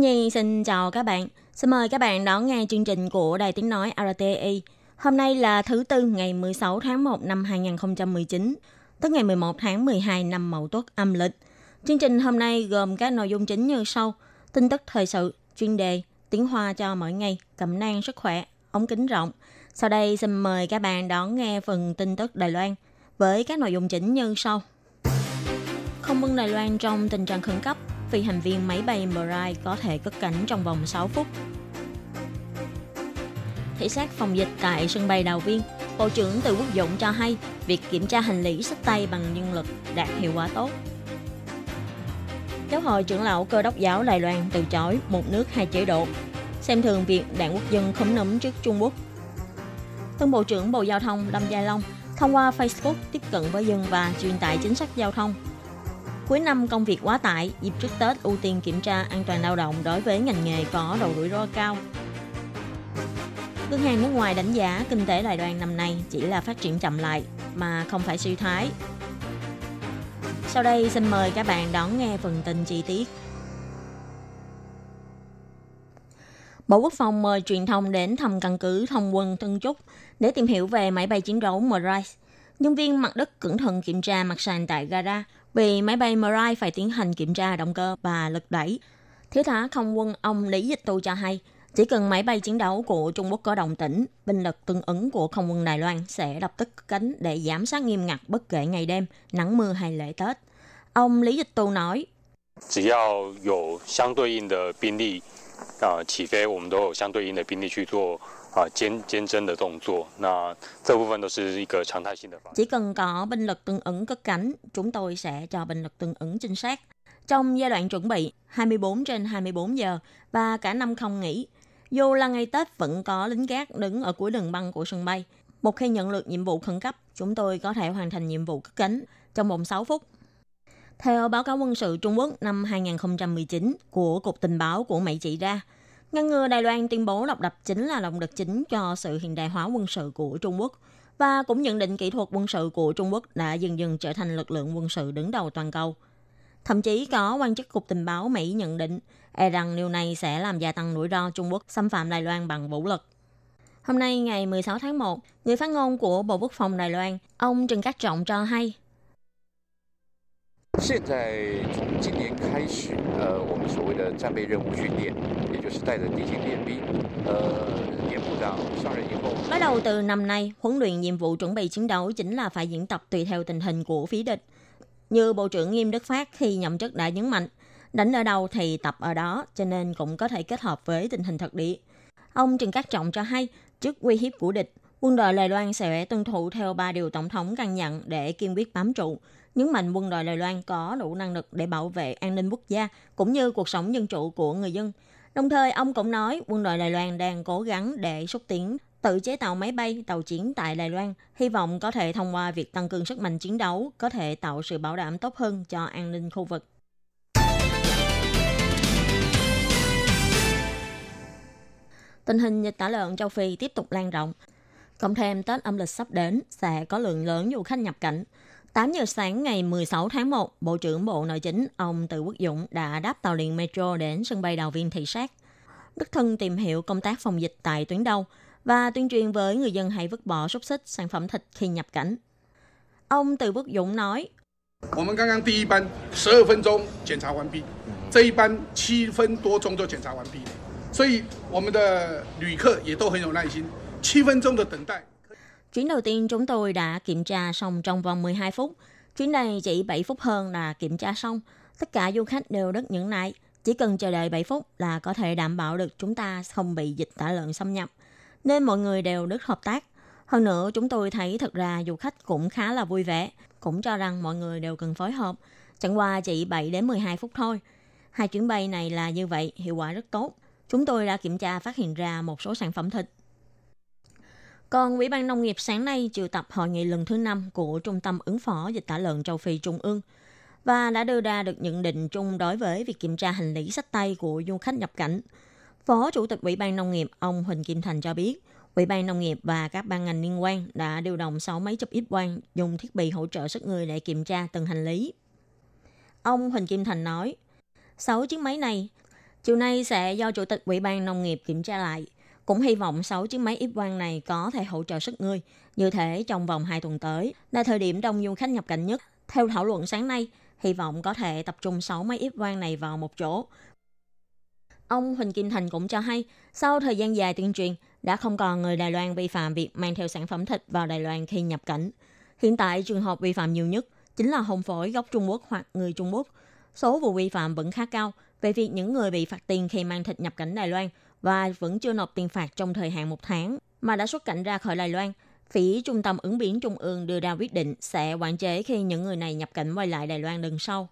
Nhi xin chào các bạn. Xin mời các bạn đón nghe chương trình của Đài Tiếng Nói RTI. Hôm nay là thứ Tư ngày 16 tháng 1 năm 2019, tức ngày 11 tháng 12 năm Mậu Tuất âm lịch. Chương trình hôm nay gồm các nội dung chính như sau. Tin tức thời sự, chuyên đề, tiếng hoa cho mỗi ngày, cẩm nang sức khỏe, ống kính rộng. Sau đây xin mời các bạn đón nghe phần tin tức Đài Loan với các nội dung chính như sau. Không quân Đài Loan trong tình trạng khẩn cấp, phi hành viên máy bay Mirai có thể cất cánh trong vòng 6 phút. Thị sát phòng dịch tại sân bay Đào Viên, Bộ trưởng Từ Quốc Dụng cho hay việc kiểm tra hành lý sách tay bằng nhân lực đạt hiệu quả tốt. Giáo hội trưởng lão cơ đốc giáo Đài Loan từ chối một nước hai chế độ, xem thường việc đảng quốc dân khống nấm trước Trung Quốc. Tân Bộ trưởng Bộ Giao thông Lâm Gia Long thông qua Facebook tiếp cận với dân và truyền tải chính sách giao thông Cuối năm công việc quá tải, dịp trước Tết ưu tiên kiểm tra an toàn lao động đối với ngành nghề có độ rủi ro cao. Ngân hàng nước ngoài đánh giá kinh tế Đài Loan năm nay chỉ là phát triển chậm lại mà không phải suy thoái. Sau đây xin mời các bạn đón nghe phần tin chi tiết. Bộ Quốc phòng mời truyền thông đến thăm căn cứ thông quân Tân Trúc để tìm hiểu về máy bay chiến đấu Mirage. Nhân viên mặt đất cẩn thận kiểm tra mặt sàn tại gara vì máy bay Mirai phải tiến hành kiểm tra động cơ và lực đẩy. Thiếu tá không quân ông Lý Dịch Tu cho hay, chỉ cần máy bay chiến đấu của Trung Quốc có động tĩnh, binh lực tương ứng của không quân Đài Loan sẽ lập tức cánh để giám sát nghiêm ngặt bất kể ngày đêm, nắng mưa hay lễ Tết. Ông Lý Dịch Tu nói, 只要有相对应的兵力啊、起飞，我们都有相对应的兵力去做 啊、监监侦的动作。那这部分都是一个常态性的方式。 chỉ cần có binh lực tương ứng cất cánh, chúng tôi sẽ cho binh lực tương ứng trinh sát. Trong giai đoạn chuẩn bị 24 trên 24 giờ và cả năm không nghỉ, dù là ngày Tết vẫn có lính gác đứng ở cuối đường băng của sân bay. Một khi nhận được nhiệm vụ khẩn cấp, chúng tôi có thể hoàn thành nhiệm vụ cất cánh trong vòng 6 phút. Theo báo cáo quân sự Trung Quốc năm 2019 của Cục Tình báo của Mỹ chỉ ra, ngăn ngừa Đài Loan tuyên bố độc lập chính là động lực chính cho sự hiện đại hóa quân sự của Trung Quốc và cũng nhận định kỹ thuật quân sự của Trung Quốc đã dần dần trở thành lực lượng quân sự đứng đầu toàn cầu. Thậm chí có quan chức Cục Tình báo Mỹ nhận định e rằng điều này sẽ làm gia tăng rủi ro Trung Quốc xâm phạm Đài Loan bằng vũ lực. Hôm nay ngày 16 tháng 1, người phát ngôn của Bộ Quốc phòng Đài Loan, ông Trần Cát Trọng cho hay 现在从今年开始，呃，我们所谓的战备任务训练，也就是带着敌情练兵，呃，严部长上任以后， Bắt đầu từ năm nay, huấn luyện nhiệm vụ chuẩn bị chiến đấu chính là phải diễn tập tùy theo tình hình của phía địch. Như Bộ trưởng Nghiêm Đức Phát khi nhậm chức đã nhấn mạnh, đánh ở đâu thì tập ở đó, cho nên cũng có thể kết hợp với tình hình thực địa. Ông Trần Cát Trọng cho hay, trước uy hiếp của địch, quân đội Đài Loan sẽ tuân thủ theo ba điều Tổng thống căn dặn để kiên quyết bám trụ, nhấn mạnh quân đội Đài Loan có đủ năng lực để bảo vệ an ninh quốc gia cũng như cuộc sống dân chủ của người dân. Đồng thời, ông cũng nói quân đội Đài Loan đang cố gắng để xúc tiến tự chế tạo máy bay, tàu chiến tại Đài Loan, hy vọng có thể thông qua việc tăng cường sức mạnh chiến đấu, có thể tạo sự bảo đảm tốt hơn cho an ninh khu vực. Tình hình dịch tả lợn châu Phi tiếp tục lan rộng. Cộng thêm Tết âm lịch sắp đến, sẽ có lượng lớn du khách nhập cảnh. 8 giờ sáng ngày 16 tháng 1, Bộ trưởng Bộ Nội chính ông Từ Quốc Dũng đã đáp tàu điện metro đến sân bay Đào Viên thị sát. Đích thân tìm hiểu công tác phòng dịch tại tuyến đầu và tuyên truyền với người dân hãy vứt bỏ xúc xích, sản phẩm thịt khi nhập cảnh. Ông Từ Quốc Dũng nói, Chuyến đầu tiên chúng tôi đã kiểm tra xong trong vòng 12 phút. Chuyến này chỉ 7 phút hơn là kiểm tra xong. Tất cả du khách đều rất nhẫn nại. Chỉ cần chờ đợi 7 phút là có thể đảm bảo được chúng ta không bị dịch tả lợn xâm nhập. Nên mọi người đều rất hợp tác. Hơn nữa chúng tôi thấy thật ra du khách cũng khá là vui vẻ. Cũng cho rằng mọi người đều cần phối hợp. Chẳng qua chỉ 7 đến 12 phút thôi. Hai chuyến bay này là như vậy, hiệu quả rất tốt. Chúng tôi đã kiểm tra phát hiện ra một số sản phẩm thịt. Còn Ủy ban Nông nghiệp sáng nay triệu tập hội nghị lần thứ 5 của Trung tâm ứng phó dịch tả lợn châu Phi Trung ương và đã đưa ra được nhận định chung đối với việc kiểm tra hành lý sách tay của du khách nhập cảnh. Phó Chủ tịch Ủy ban Nông nghiệp ông Huỳnh Kim Thành cho biết, Ủy ban Nông nghiệp và các ban ngành liên quan đã điều động 6 máy chụp ít quang dùng thiết bị hỗ trợ sức người để kiểm tra từng hành lý. Ông Huỳnh Kim Thành nói, 6 chiếc máy này chiều nay sẽ do Chủ tịch Ủy ban Nông nghiệp kiểm tra lại. Cũng hy vọng 6 chiếc máy ít quang này có thể hỗ trợ sức người, như thế trong vòng 2 tuần tới, là thời điểm đông du khách nhập cảnh nhất. Theo thảo luận sáng nay, hy vọng có thể tập trung 6 máy ít quang này vào một chỗ. Ông Huỳnh Kim Thành cũng cho hay, sau thời gian dài tuyên truyền, đã không còn người Đài Loan vi phạm việc mang theo sản phẩm thịt vào Đài Loan khi nhập cảnh. Hiện tại trường hợp vi phạm nhiều nhất chính là hồng phổi gốc Trung Quốc hoặc người Trung Quốc. Số vụ vi phạm vẫn khá cao về việc những người bị phạt tiền khi mang thịt nhập cảnh Đài Loan và vẫn chưa nộp tiền phạt trong thời hạn một tháng mà đã xuất cảnh ra khỏi Đài Loan. Phía Trung tâm ứng biến Trung ương đưa ra quyết định sẽ quản chế khi những người này nhập cảnh quay lại Đài Loan lần sau.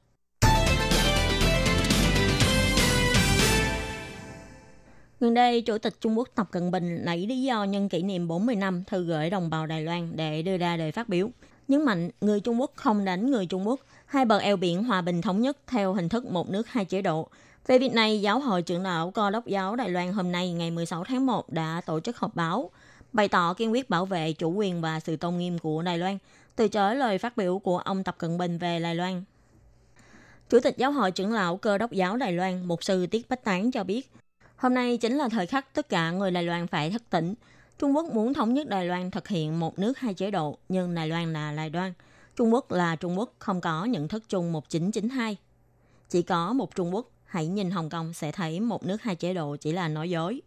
Gần đây, Chủ tịch Trung Quốc Tập Cận Bình lấy lý do nhân kỷ niệm 40 năm thư gửi đồng bào Đài Loan để đưa ra lời phát biểu. Nhấn mạnh người Trung Quốc không đánh người Trung Quốc, hai bờ eo biển hòa bình thống nhất theo hình thức một nước hai chế độ. Về việc này, Giáo hội trưởng lão cơ đốc giáo Đài Loan hôm nay ngày 16 tháng 1 đã tổ chức họp báo, bày tỏ kiên quyết bảo vệ chủ quyền và sự tôn nghiêm của Đài Loan, từ chối lời phát biểu của ông Tập Cận Bình về Đài Loan. Chủ tịch Giáo hội trưởng lão Cơ đốc giáo Đài Loan, Mục sư Tiết Bách Tán cho biết, Hôm nay chính là thời khắc tất cả người Đài Loan phải thức tỉnh. Trung Quốc muốn thống nhất Đài Loan thực hiện một nước hai chế độ, nhưng Đài Loan là Đài Loan. Trung Quốc là Trung Quốc, không có nhận thức chung 1992. Chỉ có một Trung Quốc, hãy nhìn Hồng Kông sẽ thấy một nước hai chế độ chỉ là nói dối.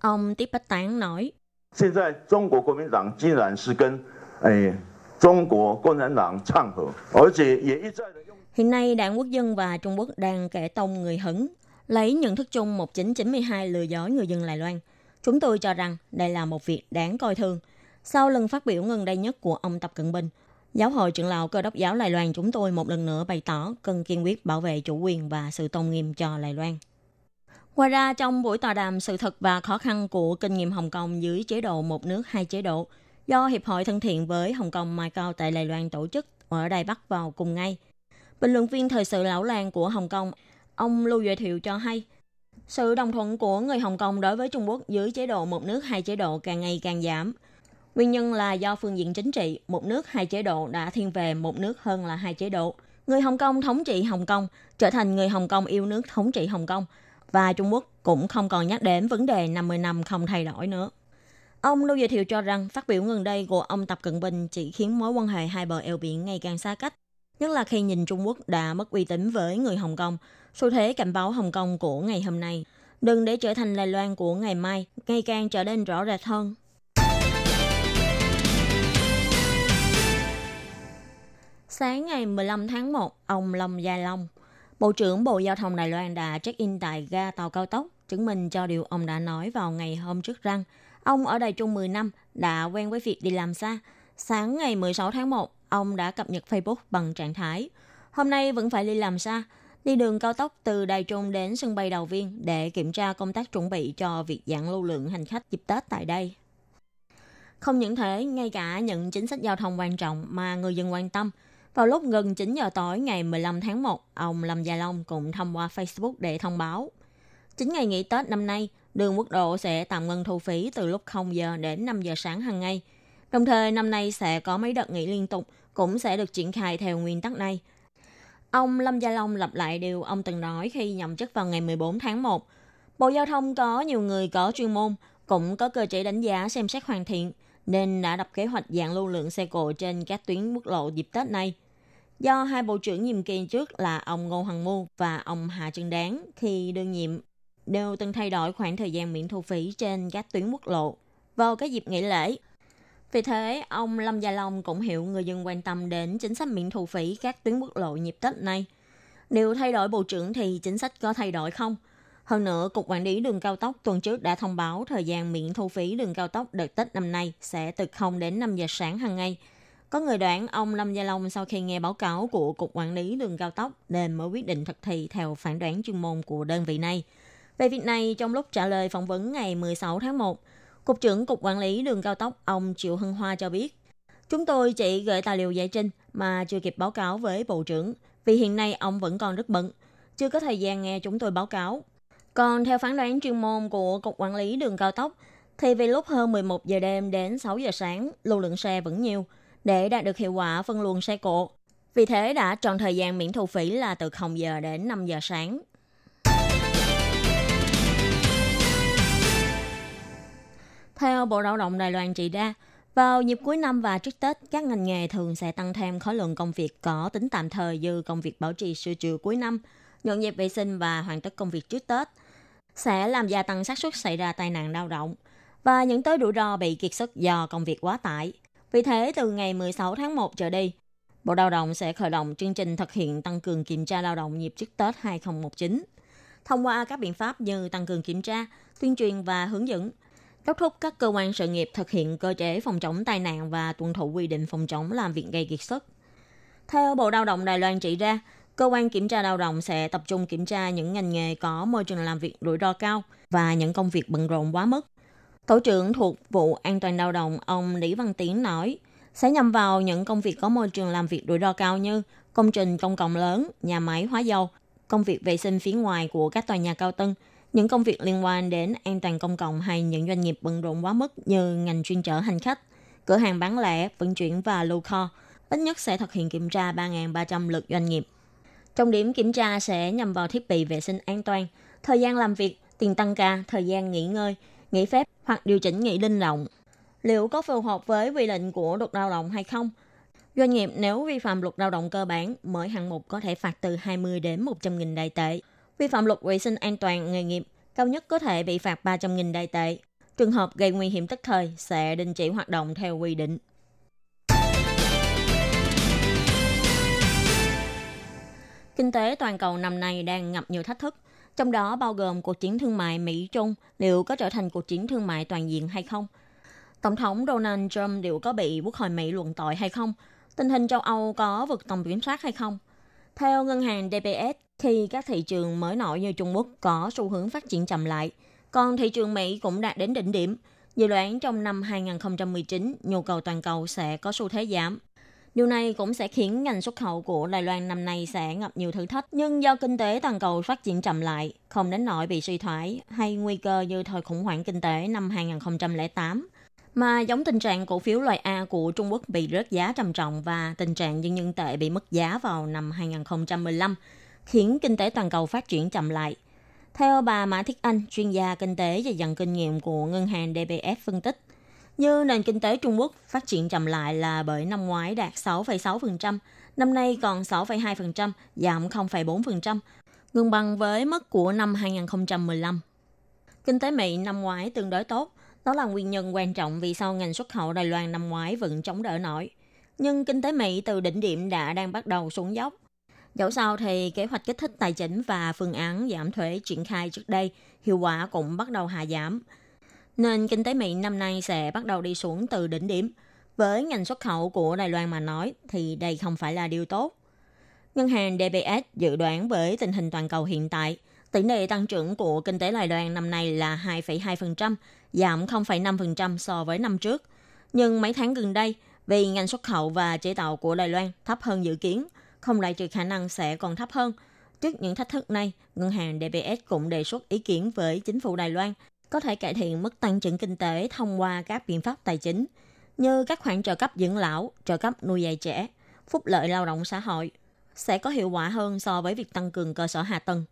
Ông Tiếp Bách Tán nói, Hiện tại Trung Quốc Quốc民Đảng 竟然是跟诶中国共产党唱和，而且也一再的用 Hiện nay Đảng Quốc dân và Trung Quốc đang kẻ tông người hứng, lấy nhận thức chung 1992 lừa dối người dân Đài Loan. Chúng tôi cho rằng đây là một việc đáng coi thường. Sau lần phát biểu gần đây nhất của ông Tập Cận Bình, Giáo hội trưởng lão cơ đốc giáo Đài Loan chúng tôi một lần nữa bày tỏ cần kiên quyết bảo vệ chủ quyền và sự tôn nghiêm cho Đài Loan. Ngoài ra, trong buổi tọa đàm sự thật và khó khăn của kinh nghiệm Hồng Kông dưới chế độ một nước hai chế độ, do Hiệp hội thân thiện với Hồng Kông Mai Cao tại Đài Loan tổ chức ở Đài Bắc vào cùng ngày. Bình luận viên thời sự lão làng của Hồng Kông, ông Lưu Duệ Thiệu cho hay, sự đồng thuận của người Hồng Kông đối với Trung Quốc dưới chế độ một nước hai chế độ càng ngày càng giảm. Nguyên nhân là do phương diện chính trị, một nước hai chế độ đã thiên về một nước hơn là hai chế độ. Người Hồng Kông thống trị Hồng Kông trở thành người Hồng Kông yêu nước thống trị Hồng Kông và Trung Quốc cũng không còn nhắc đến vấn đề 50 năm không thay đổi nữa. Ông Lưu Duy Thiệu cho rằng phát biểu gần đây của ông Tập Cận Bình chỉ khiến mối quan hệ hai bờ eo biển ngày càng xa cách, nhất là khi nhìn Trung Quốc đã mất uy tín với người Hồng Kông. Xu thế cảnh báo Hồng Kông của ngày hôm nay, đừng để trở thành Đài Loan của ngày mai, ngày càng trở nên rõ rệt hơn. Sáng ngày 15 tháng 1, ông Lâm Gia Long, Bộ trưởng Bộ Giao thông Đài Loan đã check-in tại ga tàu cao tốc, chứng minh cho điều ông đã nói vào ngày hôm trước rằng ông ở Đài Trung 10 năm đã quen với việc đi làm xa. Sáng ngày 16 tháng 1, ông đã cập nhật Facebook bằng trạng thái. Hôm nay vẫn phải đi làm xa, đi đường cao tốc từ Đài Trung đến sân bay Đầu Viên để kiểm tra công tác chuẩn bị cho việc giảm lưu lượng hành khách dịp Tết tại đây. Không những thế, ngay cả những chính sách giao thông quan trọng mà người dân quan tâm, vào lúc gần 9 giờ tối ngày 15 tháng 1, ông Lâm Gia Long cũng thông qua Facebook để thông báo. Chính ngày nghỉ Tết năm nay, đường quốc độ sẽ tạm ngưng thu phí từ lúc 0 giờ đến 5 giờ sáng hàng ngày. Đồng thời, năm nay sẽ có mấy đợt nghỉ liên tục, cũng sẽ được triển khai theo nguyên tắc này. Ông Lâm Gia Long lặp lại điều ông từng nói khi nhậm chức vào ngày 14 tháng 1. Bộ Giao thông có nhiều người có chuyên môn, cũng có cơ chế đánh giá xem xét hoàn thiện, nên đã đập kế hoạch giảm lưu lượng xe cộ trên các tuyến quốc lộ dịp Tết này. Do hai bộ trưởng nhiệm kỳ trước là ông Ngô Hoàng Mu và ông Hà Trân Đáng khi đương nhiệm đều từng thay đổi khoảng thời gian miễn thu phí trên các tuyến quốc lộ vào các dịp nghỉ lễ. Vì thế, ông Lâm Gia Long cũng hiểu người dân quan tâm đến chính sách miễn thu phí các tuyến quốc lộ dịp Tết này. Nếu thay đổi bộ trưởng thì chính sách có thay đổi không? Hơn nữa, Cục Quản lý đường cao tốc tuần trước đã thông báo thời gian miễn thu phí đường cao tốc đợt Tết năm nay sẽ từ 0 đến 5 giờ sáng hàng ngày. Có người đoán ông Lâm Gia Long sau khi nghe báo cáo của Cục Quản lý Đường Cao Tốc nên mới quyết định thực thi theo phản đoán chuyên môn của đơn vị này. Về việc này, trong lúc trả lời phỏng vấn ngày 16 tháng 1, Cục trưởng Cục Quản lý Đường Cao Tốc ông Triệu Hưng Hoa cho biết, Chúng tôi chỉ gửi tài liệu giải trình mà chưa kịp báo cáo với Bộ trưởng, vì hiện nay ông vẫn còn rất bận, chưa có thời gian nghe chúng tôi báo cáo. Còn theo phán đoán chuyên môn của Cục Quản lý Đường Cao Tốc, thì vì lúc hơn 11 giờ đêm đến 6 giờ sáng, lưu lượng xe vẫn nhiều, để đạt được hiệu quả phân luồng xe cộ. Vì thế đã chọn thời gian miễn thu phí là từ 0 giờ đến 5 giờ sáng. Theo Bộ Lao động Đài Loan chỉ ra, vào dịp cuối năm và trước Tết, các ngành nghề thường sẽ tăng thêm khối lượng công việc có tính tạm thời như công việc bảo trì sửa chữa cuối năm, dọn dẹp vệ sinh và hoàn tất công việc trước Tết, sẽ làm gia tăng xác suất xảy ra tai nạn lao động và những tới rủi ro bị kiệt sức do công việc quá tải. Vì thế, từ ngày 16 tháng 1 trở đi, Bộ Lao động sẽ khởi động chương trình thực hiện tăng cường kiểm tra lao động dịp trước Tết 2019. Thông qua các biện pháp như tăng cường kiểm tra, tuyên truyền và hướng dẫn, đốc thúc các cơ quan sự nghiệp thực hiện cơ chế phòng chống tai nạn và tuân thủ quy định phòng chống làm việc gây kiệt sức. Theo Bộ Lao động Đài Loan chỉ ra, cơ quan kiểm tra lao động sẽ tập trung kiểm tra những ngành nghề có môi trường làm việc rủi ro cao và những công việc bận rộn quá mức. Tổ trưởng thuộc vụ an toàn lao động ông Lý Văn Tiến nói, sẽ nhằm vào những công việc có môi trường làm việc rủi ro cao như công trình công cộng lớn, nhà máy hóa dầu, công việc vệ sinh phía ngoài của các tòa nhà cao tầng, những công việc liên quan đến an toàn công cộng hay những doanh nghiệp bận rộn quá mức như ngành chuyên chở hành khách, cửa hàng bán lẻ, vận chuyển và lưu kho, ít nhất sẽ thực hiện kiểm tra 3.300 lượt doanh nghiệp trong điểm kiểm tra sẽ nhằm vào thiết bị vệ sinh an toàn, thời gian làm việc, tiền tăng ca, thời gian nghỉ ngơi, nghỉ phép hoặc điều chỉnh nghỉ linh động. Liệu có phù hợp với quy định của luật lao động hay không? Doanh nghiệp nếu vi phạm luật lao động cơ bản, mỗi hạng mục có thể phạt từ 20 đến 100 nghìn đại tệ. Vi phạm luật vệ sinh an toàn nghề nghiệp, cao nhất có thể bị phạt 300 nghìn đại tệ. Trường hợp gây nguy hiểm tức thời sẽ đình chỉ hoạt động theo quy định. Kinh tế toàn cầu năm nay đang ngập nhiều thách thức, trong đó bao gồm cuộc chiến thương mại Mỹ-Trung liệu có trở thành cuộc chiến thương mại toàn diện hay không? Tổng thống Donald Trump liệu có bị Quốc hội Mỹ luận tội hay không? Tình hình châu Âu có vượt tầm kiểm soát hay không? Theo ngân hàng DBS, khi các thị trường mới nổi như Trung Quốc có xu hướng phát triển chậm lại, còn thị trường Mỹ cũng đạt đến đỉnh điểm, dự đoán trong năm 2019 nhu cầu toàn cầu sẽ có xu thế giảm. Điều này cũng sẽ khiến ngành xuất khẩu của Đài Loan năm nay sẽ gặp nhiều thử thách, nhưng do kinh tế toàn cầu phát triển chậm lại, không đến nỗi bị suy thoái hay nguy cơ như thời khủng hoảng kinh tế năm 2008, mà giống tình trạng cổ phiếu loại A của Trung Quốc bị rớt giá trầm trọng và tình trạng nhân tệ bị mất giá vào năm 2015, khiến kinh tế toàn cầu phát triển chậm lại. Theo bà Mã Thiết Anh, chuyên gia kinh tế và dần kinh nghiệm của ngân hàng DBS phân tích, như nền kinh tế Trung Quốc phát triển chậm lại là bởi năm ngoái đạt 6,6%, năm nay còn 6,2%, giảm 0,4%, ngừng bằng với mức của năm 2015. Kinh tế Mỹ năm ngoái tương đối tốt, đó là nguyên nhân quan trọng vì sao ngành xuất khẩu Đài Loan năm ngoái vẫn chống đỡ nổi. Nhưng kinh tế Mỹ từ đỉnh điểm đã đang bắt đầu xuống dốc. Dẫu sao thì kế hoạch kích thích tài chính và phương án giảm thuế triển khai trước đây, hiệu quả cũng bắt đầu hạ giảm – nên kinh tế Mỹ năm nay sẽ bắt đầu đi xuống từ đỉnh điểm. Với ngành xuất khẩu của Đài Loan mà nói thì đây không phải là điều tốt. Ngân hàng DBS dự đoán với tình hình toàn cầu hiện tại, tỷ lệ tăng trưởng của kinh tế Đài Loan năm nay là 2,2%, giảm 0,5% so với năm trước. Nhưng mấy tháng gần đây, vì ngành xuất khẩu và chế tạo của Đài Loan thấp hơn dự kiến, không loại trừ khả năng sẽ còn thấp hơn. Trước những thách thức này, ngân hàng DBS cũng đề xuất ý kiến với chính phủ Đài Loan có thể cải thiện mức tăng trưởng kinh tế thông qua các biện pháp tài chính như các khoản trợ cấp dưỡng lão, trợ cấp nuôi dạy trẻ, phúc lợi lao động xã hội sẽ có hiệu quả hơn so với việc tăng cường cơ sở hạ tầng.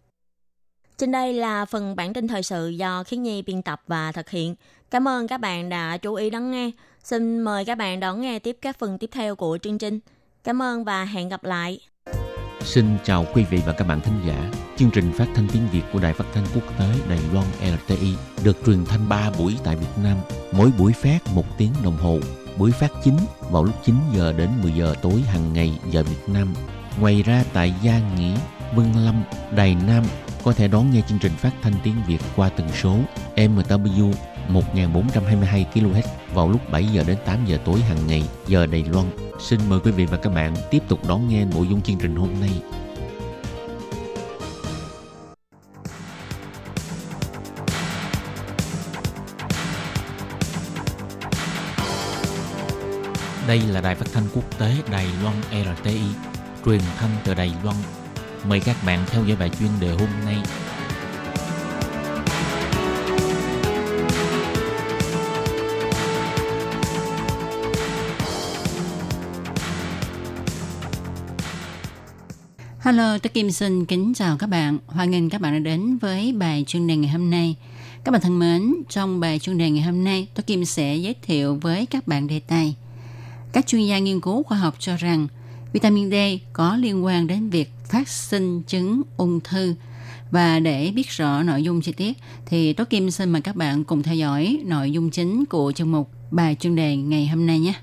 Trên đây là phần bản tin thời sự do Khiến Nhi biên tập và thực hiện. Cảm ơn các bạn đã chú ý lắng nghe. Xin mời các bạn đón nghe tiếp các phần tiếp theo của chương trình. Cảm ơn và hẹn gặp lại. Xin chào quý vị và các bạn thính giả. Chương trình phát thanh tiếng Việt của Đài Phát thanh Quốc tế Đài Loan LTI được truyền thanh 3 buổi tại Việt Nam, mỗi buổi phát 1 tiếng đồng hồ. Buổi phát chính vào lúc 9 giờ đến 10 giờ tối hàng ngày giờ Việt Nam. Ngoài ra tại Gia Nghĩa, Vân Lâm, Đài Nam có thể đón nghe chương trình phát thanh tiếng Việt qua tần số MW 1422 kHz vào lúc 7 giờ đến 8 giờ tối hàng ngày giờ Đài Loan. Xin mời quý vị và các bạn tiếp tục đón nghe nội dung chương trình hôm nay. Đây là đài phát thanh quốc tế Đài Loan RTI, truyền thanh từ Đài Loan. Mời các bạn theo dõi bài chuyên đề hôm nay. Hello, tôi Kim xin kính chào các bạn. Hoan nghênh các bạn đã đến với bài chuyên đề ngày hôm nay. Các bạn thân mến, trong bài chuyên đề ngày hôm nay, tôi Kim sẽ giới thiệu với các bạn đề tài. Các chuyên gia nghiên cứu khoa học cho rằng vitamin D có liên quan đến việc phát sinh chứng ung thư. Và để biết rõ nội dung chi tiết thì tôi Kim xin mời các bạn cùng theo dõi nội dung chính của chương mục bài chuyên đề ngày hôm nay nhé.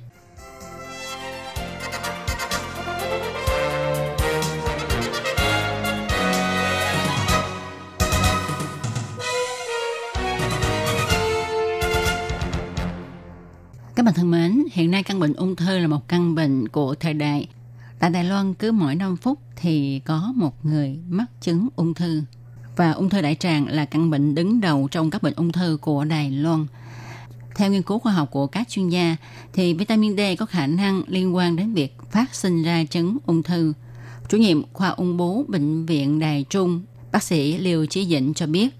Các bạn thân mến, hiện nay căn bệnh ung thư là một căn bệnh của thời đại. Tại Đài Loan cứ mỗi 5 phút thì có một người mắc chứng ung thư. Và ung thư đại tràng là căn bệnh đứng đầu trong các bệnh ung thư của Đài Loan. Theo nghiên cứu khoa học của các chuyên gia, thì vitamin D có khả năng liên quan đến việc phát sinh ra chứng ung thư. Chủ nhiệm khoa ung bướu Bệnh viện Đài Trung, bác sĩ Liêu Chí Dĩnh cho biết,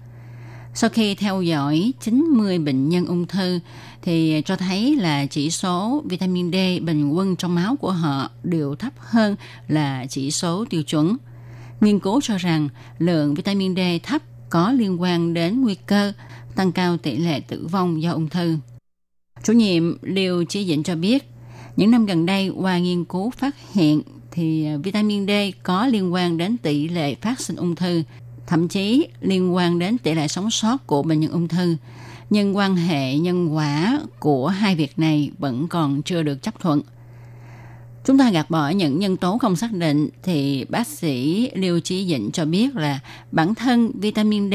sau khi theo dõi 90 bệnh nhân ung thư thì cho thấy là chỉ số vitamin D bình quân trong máu của họ đều thấp hơn là chỉ số tiêu chuẩn. Nghiên cứu cho rằng lượng vitamin D thấp có liên quan đến nguy cơ tăng cao tỷ lệ tử vong do ung thư. Chủ nhiệm Liêu Chí Dĩnh cho biết, những năm gần đây qua nghiên cứu phát hiện thì vitamin D có liên quan đến tỷ lệ phát sinh ung thư thậm chí liên quan đến tỷ lệ sống sót của bệnh nhân ung thư. Nhưng quan hệ nhân quả của hai việc này vẫn còn chưa được chấp thuận. Chúng ta gạt bỏ những nhân tố không xác định thì bác sĩ Liêu Chí Dĩnh cho biết là bản thân vitamin D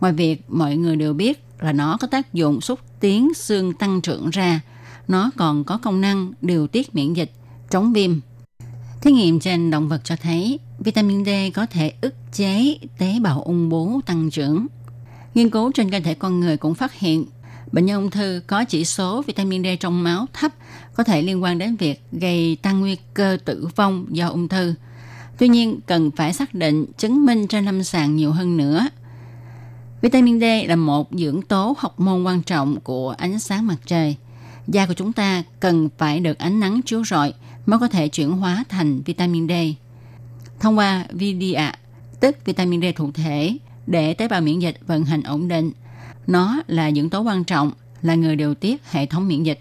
ngoài việc mọi người đều biết là nó có tác dụng xúc tiến xương tăng trưởng ra, nó còn có công năng điều tiết miễn dịch, chống viêm, Thí nghiệm trên động vật cho thấy vitamin D có thể ức chế tế bào ung bướu tăng trưởng. Nghiên cứu trên cơ thể con người cũng phát hiện bệnh nhân ung thư có chỉ số vitamin D trong máu thấp có thể liên quan đến việc gây tăng nguy cơ tử vong do ung thư. Tuy nhiên, cần phải xác định chứng minh trên lâm sàng nhiều hơn nữa. Vitamin D là một dưỡng tố học môn quan trọng của ánh sáng mặt trời. Da của chúng ta cần phải được ánh nắng chiếu rọi mới có thể chuyển hóa thành vitamin D. Thông qua VDA, tức vitamin D thụ thể, để tế bào miễn dịch vận hành ổn định. Nó là những tố quan trọng, là người điều tiết hệ thống miễn dịch.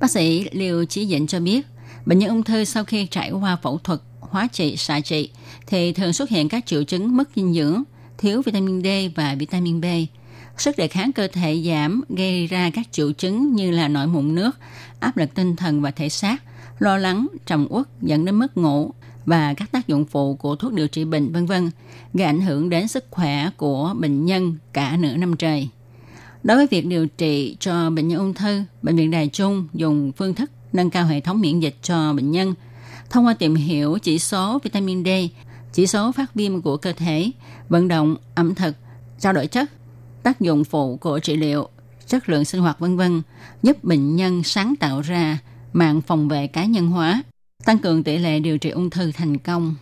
Bác sĩ Liêu Chí Dĩnh cho biết, bệnh nhân ung thư sau khi trải qua phẫu thuật, hóa trị, xạ trị thì thường xuất hiện các triệu chứng mất dinh dưỡng, thiếu vitamin D và vitamin B. Sức đề kháng cơ thể giảm gây ra các triệu chứng như là nổi mụn nước, áp lực tinh thần và thể xác, lo lắng, trầm uất dẫn đến mất ngủ và các tác dụng phụ của thuốc điều trị bệnh vân vân gây ảnh hưởng đến sức khỏe của bệnh nhân cả nửa năm trời. Đối với việc điều trị cho bệnh nhân ung thư, bệnh viện Đài Trung dùng phương thức nâng cao hệ thống miễn dịch cho bệnh nhân thông qua tìm hiểu chỉ số vitamin D, chỉ số phát viêm của cơ thể, vận động, ẩm thực, trao đổi chất, tác dụng phụ của trị liệu, chất lượng sinh hoạt vân vân, giúp bệnh nhân sáng tạo ra mạng phòng vệ cá nhân hóa, tăng cường tỷ lệ điều trị ung thư thành công.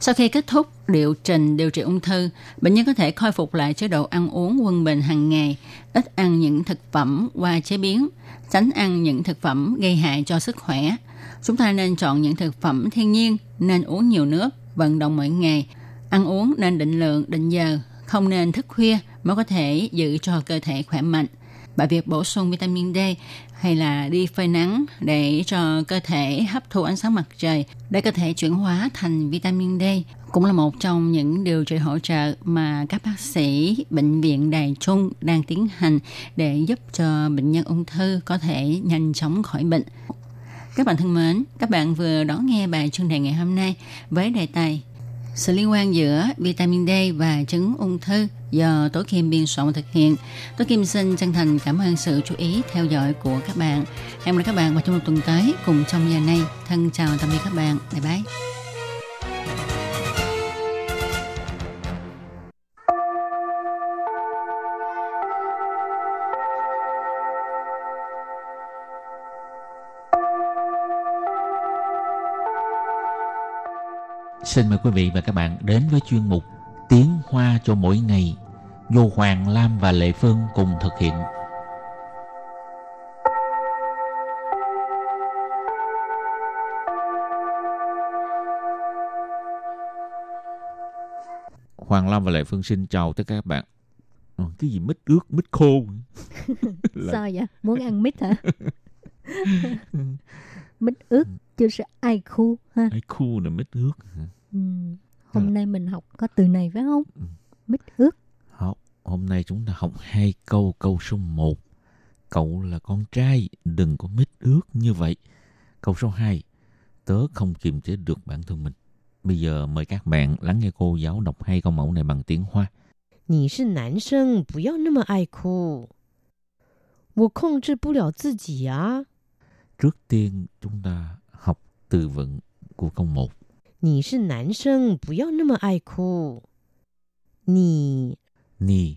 Sau khi kết thúc liệu trình điều trị ung thư, bệnh nhân có thể khôi phục lại chế độ ăn uống quân bình hàng ngày, ít ăn những thực phẩm qua chế biến, tránh ăn những thực phẩm gây hại cho sức khỏe. Chúng ta nên chọn những thực phẩm thiên nhiên, nên uống nhiều nước, vận động mỗi ngày, ăn uống nên định lượng, định giờ, không nên thức khuya mới có thể giữ cho cơ thể khỏe mạnh. Và việc bổ sung vitamin D hay là đi phơi nắng để cho cơ thể hấp thụ ánh sáng mặt trời để cơ thể chuyển hóa thành vitamin D cũng là một trong những điều trị hỗ trợ mà các bác sĩ bệnh viện Đài Trung đang tiến hành để giúp cho bệnh nhân ung thư có thể nhanh chóng khỏi bệnh. Các bạn thân mến, các bạn vừa đón nghe bài chuyên đề ngày hôm nay với đề tài sự liên quan giữa vitamin D và chứng ung thư do Tố Kim biên soạn thực hiện. Tố Kim xin chân thành cảm ơn sự chú ý, theo dõi của các bạn. Hẹn gặp lại các bạn vào trong một tuần tới cùng trong giờ này. Thân chào tạm biệt các bạn. Bye bye. Xin mời quý vị và các bạn đến với chuyên mục Tiếng Hoa cho mỗi ngày do Hoàng Lam và Lệ Phương cùng thực hiện. Hoàng Lam và Lệ Phương xin chào tất cả các bạn. Cái gì mít ướt, mít khô. Là- Sao vậy? Muốn ăn mít hả? mít ướt chứ sẽ ai khu ha. Ai khu là mít ướt. Ừ. Hôm nay mình học có từ này phải không? Mít ướt. Học, hôm nay chúng ta học hai câu. Câu số 1. Cậu là con trai, đừng có mít ướt như vậy. Câu số 2. Tớ không kiềm chế được bản thân mình. Bây giờ mời các bạn lắng nghe cô giáo đọc hai câu mẫu này bằng tiếng Hoa. 你是男生，不要那么爱哭。我控制不了自己啊。 Trước tiên chúng ta học từ vựng của câu 1. Nì là nam sinh, bù yào nâmơ ai khu. Nì. Nì.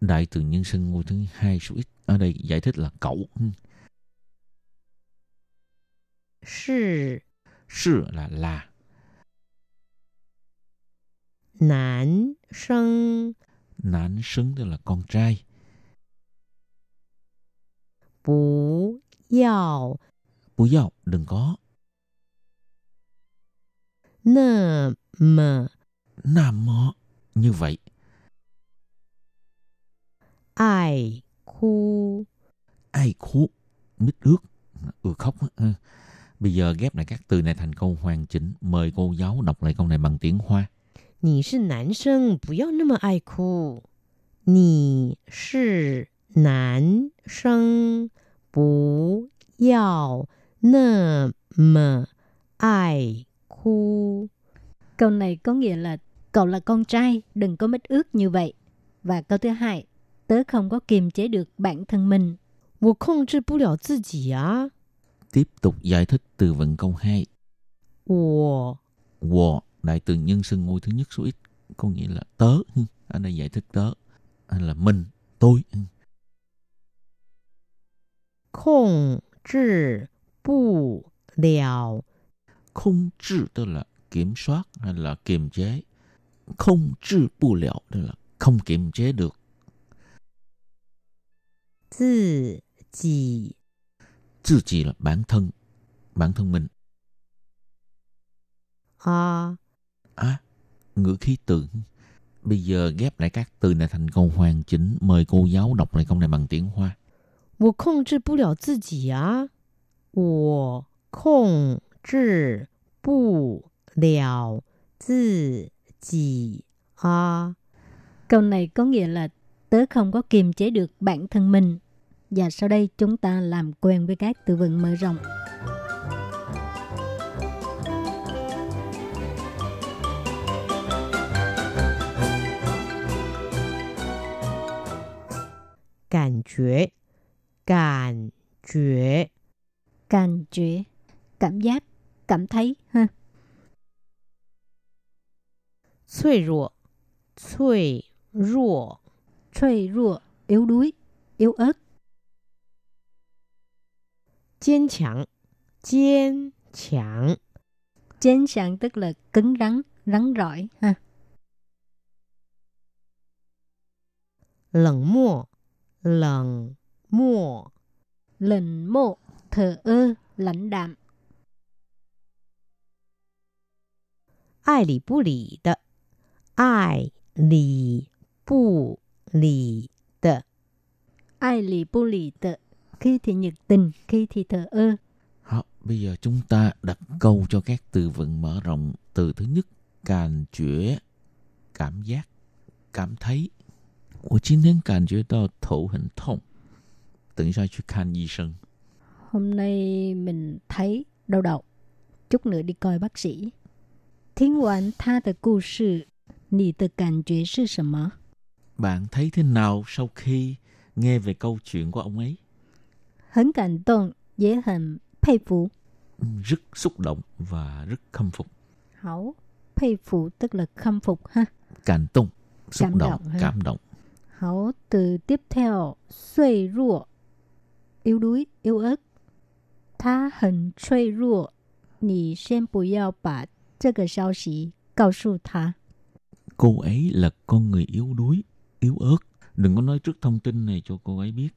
Đại từ nhân sinh ngôi thứ hai số ít. Ở đây giải thích là cậu. Sì. Sì là là. Nam sinh. Nam sinh tức là con trai. Bù yào. Bù yào, đừng có 那么 Nam mọ. Như vậy. 爱哭。 ai khú mít ướt ừ khóc á. Ừ. bây giờ ghép lại các từ này thành câu hoàn chỉnh mời cô giáo đọc lại câu này bằng tiếng hoa 你是男生，不要那么爱哭。你是男生，不要那么爱 哭。 Câu này có nghĩa là cậu là con trai, đừng có mít ướt như vậy. Và câu thứ hai, tớ không có kiềm chế được bản thân mình. 我控制不了自己啊！ tiếp tục giải thích từ vựng câu 2我 wo đại từ nhân xưng ngôi thứ nhất số ít có nghĩa là tớ Ừ. ở đây giải thích tớ hay là mình tôi Ừ. 控制不了 không trừ tức là kiểm soát hay là kiềm chế không trừ bù liệu tức là không kiềm chế được 自己 自己 là bản thân bản thân mình 啊！ À, ngữ khí từ. Bây giờ ghép lại các từ này thành câu hoàn chỉnh. Mời cô giáo đọc lại câu này bằng tiếng Hoa. 我控制不了自己啊！我控 制不了自己啊！ Câu này có nghĩa là tớ không có kiềm chế được bản thân mình. Và sau đây chúng ta làm quen với các từ vựng mở rộng. Cảm觉，感觉， Cảm觉, cảm giác, cảm thấy ha. 脆弱，脆弱， 脆弱, yếu đuối, yếu ớt. 坚强，坚强， Chén sàng tức là cứng rắn, rắn rỏi ha. 冷漠，冷漠， Lệnh mộ, thờ ơ, lãnh đạm. 爱理不理的，爱理不理的， Ai lì bu lì tợ, khi thì nhiệt tình, khi thì thờ ơ. Đó, bây giờ chúng ta đặt câu cho các từ vựng mở rộng. Từ thứ nhất, cảm觉, cảm giác, cảm thấy. 我今天感觉到头很痛。等一下去看医生。 Hôm nay mình thấy đau đầu. Chút nữa đi coi bác sĩ. 听完他的故事，你的感觉是什么？ Bạn thấy thế nào sau khi nghe về câu chuyện của ông ấy? 很感动，也很佩服。 Ừ, Rất xúc động và rất khâm phục. 好，佩服 tức là khâm phục ha. Cảm động, xúc Cảm động, động ha. cảm động. 好，từ tiếp theo，脆弱，yếu đuối，yếu ớt。他很脆弱，你先不要把 这个消息告诉他。 Cô ấy là con người yếu đuối, yếu ớt. Đừng có nói trước thông tin này cho cô ấy biết.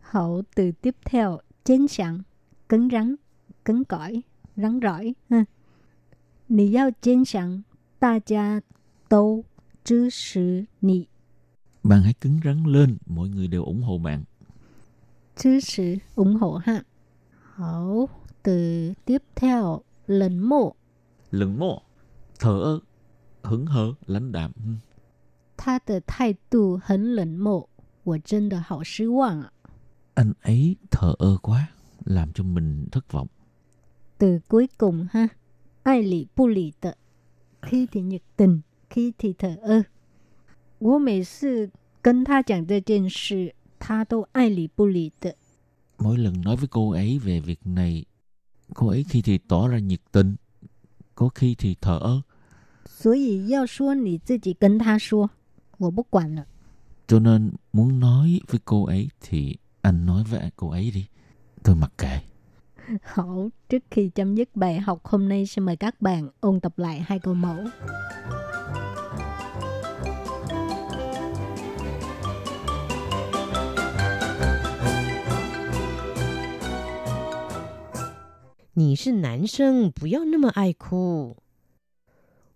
好，từ tiếp theo，坚强，cứng rắn，cứng cỏi，rắn rỏi ha. 你要坚强，大家都支持你。 Bạn hãy cứng rắn lên, mọi người đều ủng hộ bạn. 支持 ủng hộ ha. 好，từ tiếp theo 冷漠， Lừng mộ, thờ ơ, hững hờ, lãnh đạm. Ừ. 他的态度很冷漠，我真的好失望啊。 Anh ấy thờ ơ quá, làm cho mình thất vọng. Từ cuối cùng ha, ai lý不理的，khi thì nhiệt tình, khi thì thờ ơ。我每次跟他讲这件事，他都爱理不理的。 Mỗi lần nói với cô ấy về việc này, cô ấy khi thì tỏ ra nhiệt tình, có khi thì thờ ơ. 所以要说你自己跟他说，我不管了。 Cho nên muốn nói với cô ấy thì anh nói với cô ấy đi. Tôi mặc kệ. Hảo, trước khi chấm dứt bài học hôm nay, xin mời các bạn ôn tập lại hai câu mẫu. 你是男生，不要那么爱哭。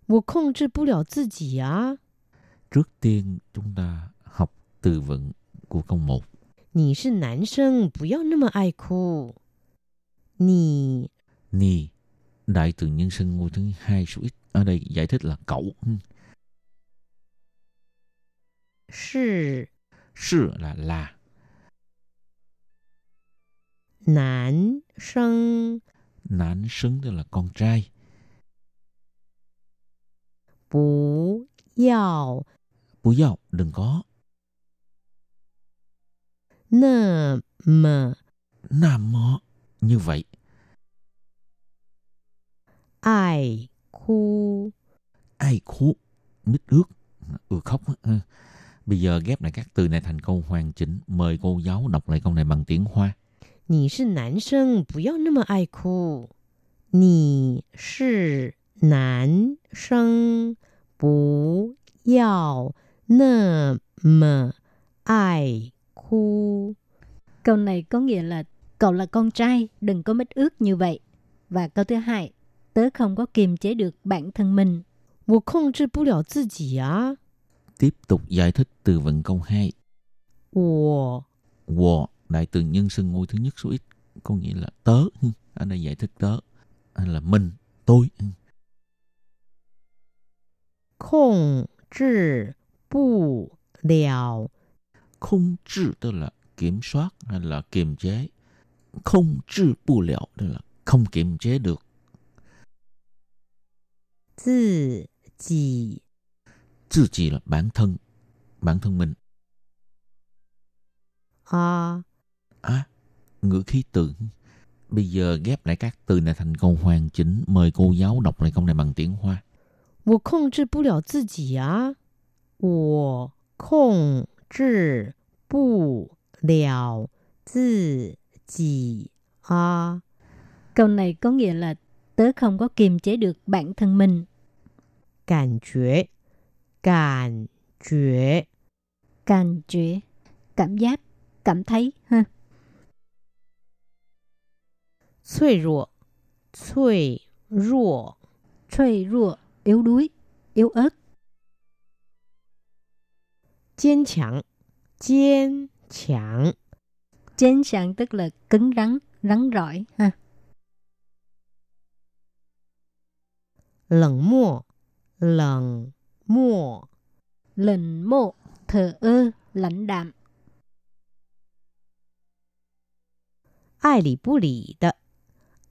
我控制不了自己啊。 Trước tiên chúng ta học từ vựng của câu 1. 你是男生，不要那么爱哭。你 Ni, đại từ nhân xưng ngôi thứ hai số ít. Ở đây giải thích là cậu. Ừ. 是 Sư là là. 男生， nán xứng tức là con trai. Bú yào Bú yào, đừng có. Nà mờ Nà mờ, như vậy. Ai khu Ai khu, mít ướt, ừ khóc. Ừ. Bây giờ ghép lại các từ này thành câu hoàn chỉnh. Mời cô giáo đọc lại câu này bằng tiếng Hoa. 你是男生，不要那么爱哭。你是男生，不要那么爱哭。 Câu này có nghĩa là cậu là con trai, đừng có mít ướt như vậy. Và câu thứ hai, tớ không có kiềm chế được bản thân mình. 我控制不了自己啊！ Tiếp tục giải thích từ vựng câu 2. 我 Wo, đại từ nhân xưng ngôi thứ nhất số ít có nghĩa là tớ. Ở đây giải thích tớ. Hay là mình tôi. Không trị bù liao không trị tức là kiểm soát hay là kiềm chế. Không trị bù liao tức là không kiềm chế được. Tự chỉ. Tự chỉ là bản thân bản thân mình. À À, ngữ khí từ. Bây giờ ghép lại các từ này thành câu hoàn chỉnh. Mời cô giáo đọc lại câu này bằng tiếng Hoa. 我控制不了自己啊！我控制不了自己啊！ Câu này có nghĩa là tớ không có kiềm chế được bản thân mình. 感觉，感觉 Cảm觉, cảm giác, cảm thấy ha. 脆弱，脆弱 脆弱, yếu đuối, yếu ớt. 坚强，坚强 Chén sàng tức là cứng rắn, rắn rỏi ha. 冷漠，冷漠 Lệnh mộ, thờ ơ, lãnh đạm.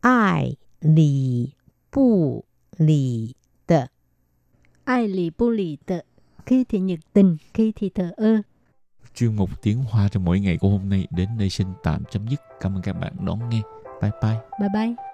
爱理不理的，爱理不理 ai lý bù lý tờ, khi thì nhiệt tình, khi thì thờ ơ. Chuyên mục tiếng Hoa trong mỗi ngày của hôm nay đến đây xin tạm chấm dứt. Cảm ơn các bạn đón nghe. Bye bye. Bye bye.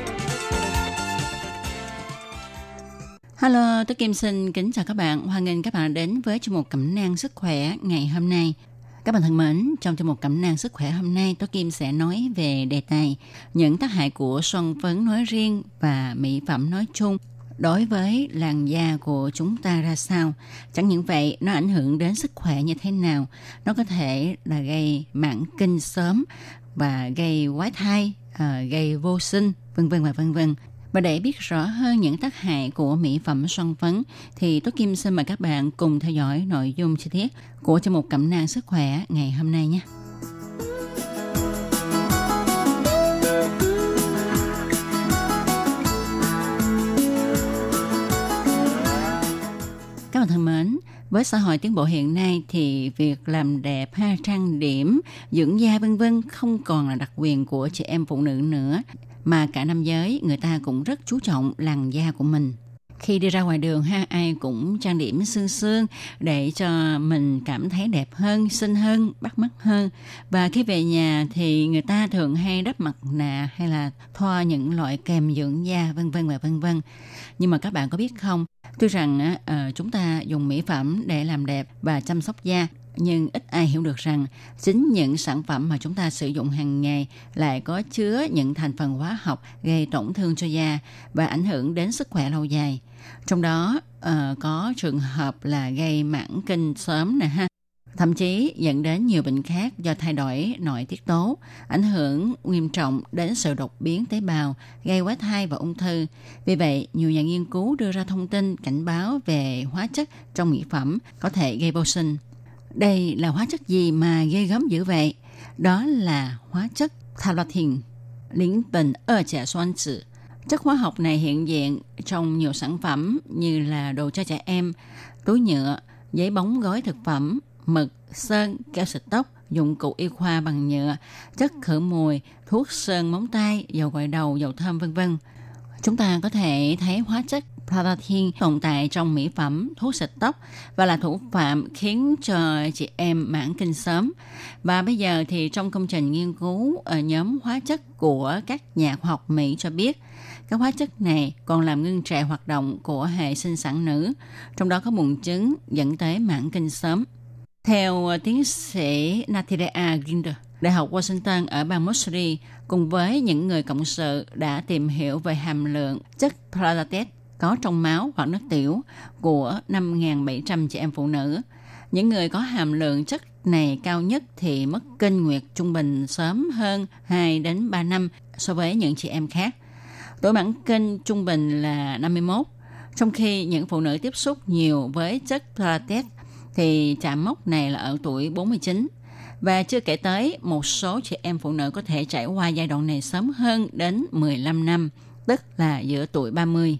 Hello, tôi Kim xin kính chào các bạn. Hoan nghênh các bạn đến với chương mục cẩm nang sức khỏe ngày hôm nay. Các bạn thân mến, trong chương mục cẩm nang sức khỏe hôm nay, tôi Kim sẽ nói về đề tài những tác hại của son phấn nói riêng và mỹ phẩm nói chung đối với làn da của chúng ta ra sao. Chẳng những vậy, nó ảnh hưởng đến sức khỏe như thế nào. Nó có thể là gây mãn kinh sớm và gây quái thai, ờ, gây vô sinh, vân vân và vân vân. Và để biết rõ hơn những tác hại của mỹ phẩm son phấn thì Tố Kim xin mời các bạn cùng theo dõi nội dung chi tiết của chương mục cẩm nang sức khỏe ngày hôm nay nhé. Các bạn thân mến, với xã hội tiến bộ hiện nay thì việc làm đẹp, ha trang điểm, dưỡng da vân vân không còn là đặc quyền của chị em phụ nữ nữa mà cả nam giới người ta cũng rất chú trọng làn da của mình. Khi đi ra ngoài đường ha ai cũng trang điểm sương sương để cho mình cảm thấy đẹp hơn, xinh hơn, bắt mắt hơn. Và khi về nhà thì người ta thường hay đắp mặt nạ hay là thoa những loại kem dưỡng da vân vân và vân vân. Nhưng mà các bạn có biết không, tuy rằng uh, chúng ta dùng mỹ phẩm để làm đẹp và chăm sóc da nhưng ít ai hiểu được rằng chính những sản phẩm mà chúng ta sử dụng hàng ngày lại có chứa những thành phần hóa học gây tổn thương cho da và ảnh hưởng đến sức khỏe lâu dài. Trong đó uh, có trường hợp là gây mãn kinh sớm nè ha. Thậm chí dẫn đến nhiều bệnh khác do thay đổi nội tiết tố, ảnh hưởng nghiêm trọng đến sự đột biến tế bào, gây quá thai và ung thư. Vì vậy, nhiều nhà nghiên cứu đưa ra thông tin cảnh báo về hóa chất trong mỹ phẩm có thể gây vô sinh. Đây là hóa chất gì mà ghê gớm dữ vậy? Đó là hóa chất thalathin, lính bình ở trẻ xoan tử. Chất hóa học này hiện diện trong nhiều sản phẩm như là đồ cho trẻ em, túi nhựa, giấy bóng gói thực phẩm, mực, sơn, keo xịt tóc, dụng cụ y khoa bằng nhựa, chất khử mùi, thuốc sơn móng tay, dầu gội đầu, dầu thơm vân vân. Chúng ta có thể thấy hóa chất Palatin tồn tại trong mỹ phẩm, thuốc xịt tóc và là thủ phạm khiến cho chị em mãn kinh sớm. Và bây giờ thì trong công trình nghiên cứu ở nhóm hóa chất của các nhà khoa học Mỹ cho biết, các hóa chất này còn làm ngưng trệ hoạt động của hệ sinh sản nữ, trong đó có mụn trứng dẫn tới mãn kinh sớm. Theo ờ, tiến sĩ Natalia Ginder, Đại học Washington ở bang Missouri cùng với những người cộng sự đã tìm hiểu về hàm lượng chất Prolatet có trong máu hoặc nước tiểu của 5.700 chị em phụ nữ. Những người có hàm lượng chất này cao nhất thì mất kinh nguyệt trung bình sớm hơn 2 đến 3 năm so với những chị em khác. Tuổi mãn kinh trung bình là 51, trong khi những phụ nữ tiếp xúc nhiều với chất Prolatet thì chạm mốc này là ở tuổi 49. Và chưa kể tới, một số chị em phụ nữ có thể trải qua giai đoạn này sớm hơn đến 15 năm, tức là giữa tuổi 30.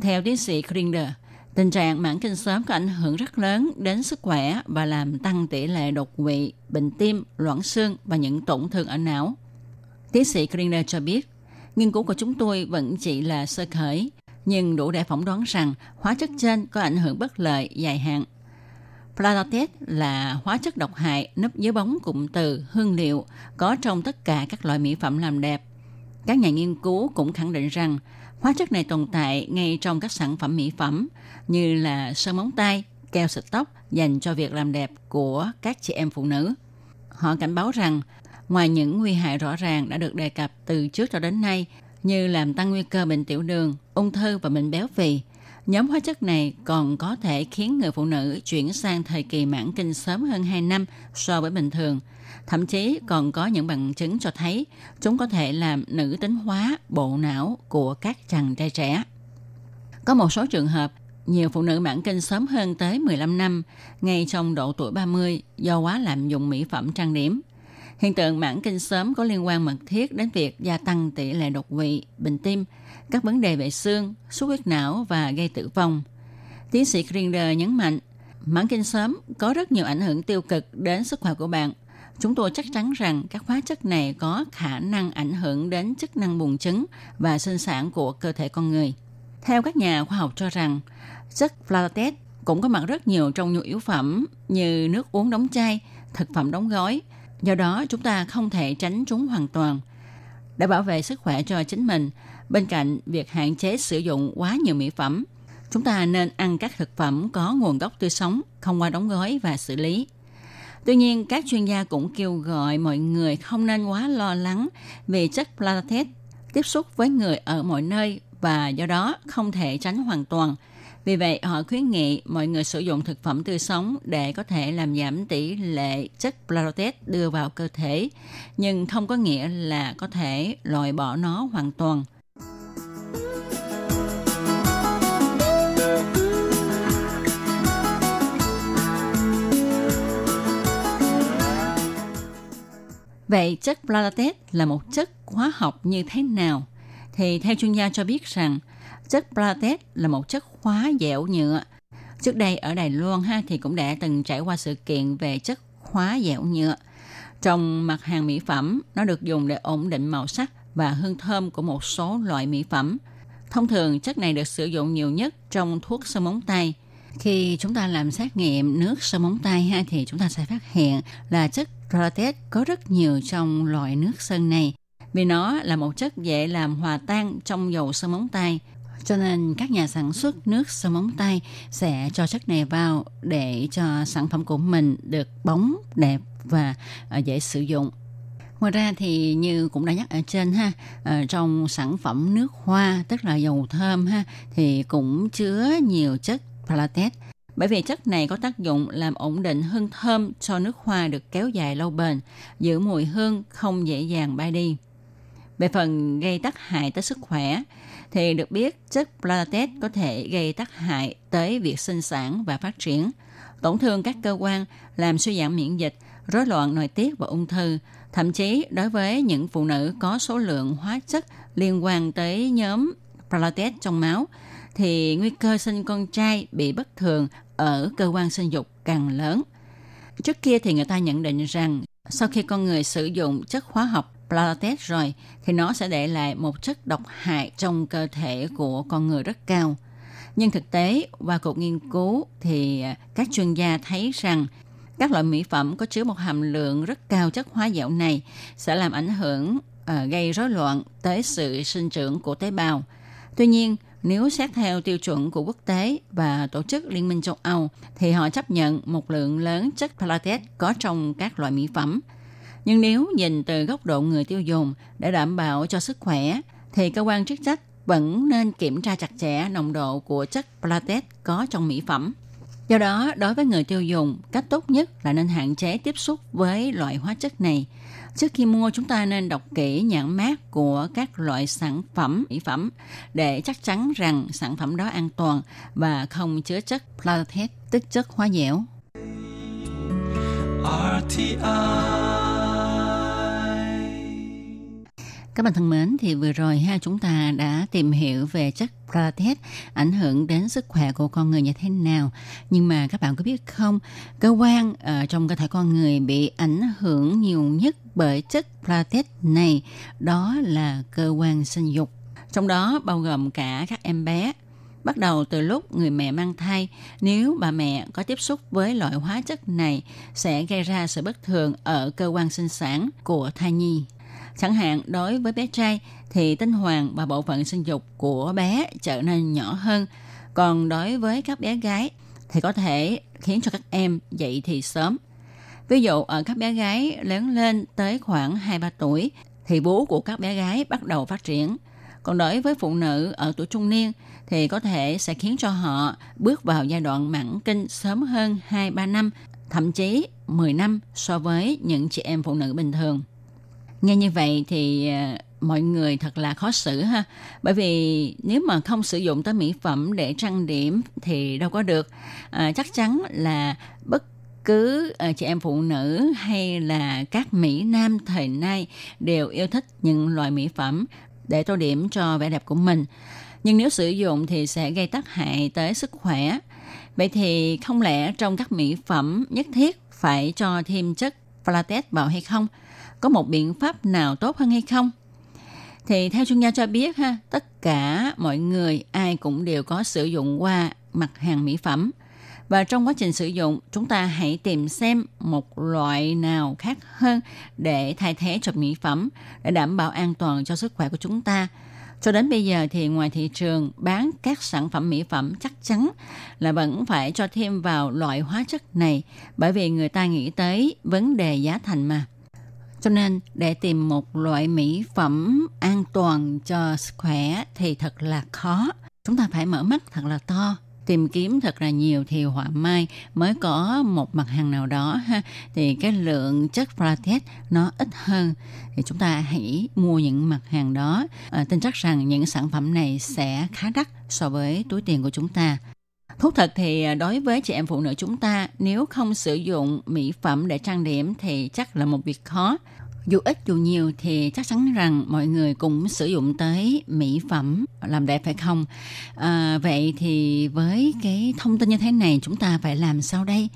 Theo tiến sĩ Kringer, tình trạng mãn kinh sớm có ảnh hưởng rất lớn đến sức khỏe và làm tăng tỷ lệ đột quỵ, bệnh tim, loãng xương và những tổn thương ở não. Tiến sĩ Kringer cho biết, nghiên cứu của chúng tôi vẫn chỉ là sơ khởi, nhưng đủ để phỏng đoán rằng hóa chất trên có ảnh hưởng bất lợi dài hạn. Planotet là hóa chất độc hại nấp dưới bóng cụm từ hương liệu có trong tất cả các loại mỹ phẩm làm đẹp. Các nhà nghiên cứu cũng khẳng định rằng hóa chất này tồn tại ngay trong các sản phẩm mỹ phẩm như là sơn móng tay, keo xịt tóc dành cho việc làm đẹp của các chị em phụ nữ. Họ cảnh báo rằng ngoài những nguy hại rõ ràng đã được đề cập từ trước cho đến nay như làm tăng nguy cơ bệnh tiểu đường, ung thư và bệnh béo phì, nhóm hóa chất này còn có thể khiến người phụ nữ chuyển sang thời kỳ mãn kinh sớm hơn 2 năm so với bình thường. Thậm chí còn có những bằng chứng cho thấy chúng có thể làm nữ tính hóa bộ não của các chàng trai trẻ. Có một số trường hợp nhiều phụ nữ mãn kinh sớm hơn tới 15 năm, ngay trong độ tuổi 30 do quá lạm dụng mỹ phẩm trang điểm. Hiện tượng mãn kinh sớm có liên quan mật thiết đến việc gia tăng tỷ lệ đột quỵ, bệnh tim, các vấn đề về xương, xuất huyết não và gây tử vong. Tiến sĩ Grinder nhấn mạnh, mãn kinh sớm có rất nhiều ảnh hưởng tiêu cực đến sức khỏe của bạn. Chúng tôi chắc chắn rằng các hóa chất này có khả năng ảnh hưởng đến chức năng buồng trứng và sinh sản của cơ thể con người. Theo các nhà khoa học cho rằng, chất flavonoid cũng có mặt rất nhiều trong nhu yếu phẩm như nước uống đóng chai, thực phẩm đóng gói. Do đó, chúng ta không thể tránh chúng hoàn toàn. Để bảo vệ sức khỏe cho chính mình, bên cạnh việc hạn chế sử dụng quá nhiều mỹ phẩm, chúng ta nên ăn các thực phẩm có nguồn gốc tươi sống, không qua đóng gói và xử lý. Tuy nhiên, các chuyên gia cũng kêu gọi mọi người không nên quá lo lắng vì chất platelet tiếp xúc với người ở mọi nơi và do đó không thể tránh hoàn toàn – vì vậy, họ khuyến nghị mọi người sử dụng thực phẩm tươi sống để có thể làm giảm tỷ lệ chất platelet đưa vào cơ thể, nhưng không có nghĩa là có thể loại bỏ nó hoàn toàn. Vậy chất platelet là một chất hóa học như thế nào? Thì theo chuyên gia cho biết rằng chất Platet là một chất hóa dẻo nhựa. Trước đây ở Đài Loan ha thì cũng đã từng trải qua sự kiện về chất hóa dẻo nhựa. Trong mặt hàng mỹ phẩm, nó được dùng để ổn định màu sắc và hương thơm của một số loại mỹ phẩm. Thông thường, chất này được sử dụng nhiều nhất trong thuốc sơn móng tay. Khi chúng ta làm xét nghiệm nước sơn móng tay ha, thì chúng ta sẽ phát hiện là chất Protet có rất nhiều trong loại nước sơn này vì nó là một chất dễ làm hòa tan trong dầu sơn móng tay cho nên các nhà sản xuất nước sơn móng tay sẽ cho chất này vào để cho sản phẩm của mình được bóng đẹp và à, dễ sử dụng. Ngoài ra thì như cũng đã nhắc ở trên ha, ở trong sản phẩm nước hoa tức là dầu thơm ha thì cũng chứa nhiều chất Palatet bởi vì chất này có tác dụng làm ổn định hương thơm cho nước hoa được kéo dài lâu bền, giữ mùi hương không dễ dàng bay đi. Về phần gây tác hại tới sức khỏe, thì được biết chất Platet có thể gây tác hại tới việc sinh sản và phát triển, tổn thương các cơ quan, làm suy giảm miễn dịch, rối loạn nội tiết và ung thư. Thậm chí đối với những phụ nữ có số lượng hóa chất liên quan tới nhóm Platet trong máu, thì nguy cơ sinh con trai bị bất thường ở cơ quan sinh dục càng lớn. Trước kia thì người ta nhận định rằng sau khi con người sử dụng chất hóa học Platet rồi thì nó sẽ để lại một chất độc hại trong cơ thể của con người rất cao. Nhưng thực tế, qua cuộc nghiên cứu thì các chuyên gia thấy rằng các loại mỹ phẩm có chứa một hàm lượng rất cao chất hóa dẻo này sẽ làm ảnh hưởng uh, gây rối loạn tới sự sinh trưởng của tế bào. Tuy nhiên, nếu xét theo tiêu chuẩn của quốc tế và tổ chức Liên minh châu Âu thì họ chấp nhận một lượng lớn chất Palatet có trong các loại mỹ phẩm – nhưng nếu nhìn từ góc độ người tiêu dùng để đảm bảo cho sức khỏe, thì cơ quan chức trách vẫn nên kiểm tra chặt chẽ nồng độ của chất Platet có trong mỹ phẩm. Do đó, đối với người tiêu dùng, cách tốt nhất là nên hạn chế tiếp xúc với loại hóa chất này. Trước khi mua, chúng ta nên đọc kỹ nhãn mát của các loại sản phẩm mỹ phẩm để chắc chắn rằng sản phẩm đó an toàn và không chứa chất Platet, tức chất hóa dẻo. RTI các bạn thân mến, thì vừa rồi ha chúng ta đã tìm hiểu về chất Protet ảnh hưởng đến sức khỏe của con người như thế nào. Nhưng mà các bạn có biết không, cơ quan ở trong cơ thể con người bị ảnh hưởng nhiều nhất bởi chất Protet này đó là cơ quan sinh dục. Trong đó bao gồm cả các em bé. Bắt đầu từ lúc người mẹ mang thai, nếu bà mẹ có tiếp xúc với loại hóa chất này sẽ gây ra sự bất thường ở cơ quan sinh sản của thai nhi. Chẳng hạn đối với bé trai thì tinh hoàng và bộ phận sinh dục của bé trở nên nhỏ hơn. Còn đối với các bé gái thì có thể khiến cho các em dậy thì sớm. Ví dụ ở các bé gái lớn lên tới khoảng 2-3 tuổi thì bú của các bé gái bắt đầu phát triển. Còn đối với phụ nữ ở tuổi trung niên thì có thể sẽ khiến cho họ bước vào giai đoạn mãn kinh sớm hơn 2-3 năm, thậm chí 10 năm so với những chị em phụ nữ bình thường. Nghe như vậy thì ờ, mọi người thật là khó xử ha. Bởi vì nếu mà không sử dụng tới mỹ phẩm để trang điểm thì đâu có được. À, chắc chắn là bất cứ ờ, chị em phụ nữ hay là các mỹ nam thời nay đều yêu thích những loại mỹ phẩm để tô điểm cho vẻ đẹp của mình. Nhưng nếu sử dụng thì sẽ gây tác hại tới sức khỏe. Vậy thì không lẽ trong các mỹ phẩm nhất thiết phải cho thêm chất flatex vào hay không? Có một biện pháp nào tốt hơn hay không? Thì theo chuyên gia cho biết ha, tất cả mọi người ai cũng đều có sử dụng qua mặt hàng mỹ phẩm. Và trong quá trình sử dụng, chúng ta hãy tìm xem một loại nào khác hơn để thay thế cho mỹ phẩm để đảm bảo an toàn cho sức khỏe của chúng ta. Cho đến bây giờ thì ngoài thị trường bán các sản phẩm mỹ phẩm chắc chắn là vẫn phải cho thêm vào loại hóa chất này bởi vì người ta nghĩ tới vấn đề giá thành mà. Cho nên để tìm một loại mỹ phẩm an toàn cho sức khỏe thì thật là khó. Chúng ta phải mở mắt thật là to tìm kiếm thật là nhiều thì họa mai mới có một mặt hàng nào đó ha. Thì cái lượng chất protein nó ít hơn. Thì chúng ta hãy mua những mặt hàng đó. À, tin chắc rằng những sản phẩm này sẽ khá đắt so với túi tiền của chúng ta. Thú thật thì à, đối với chị em phụ nữ chúng ta nếu không sử dụng mỹ phẩm để trang điểm thì chắc là một việc khó dù ít dù nhiều thì chắc chắn rằng mọi người cũng sử dụng tới mỹ phẩm làm đẹp phải không? À, vậy thì với cái thông tin như thế này chúng ta phải làm sao đây?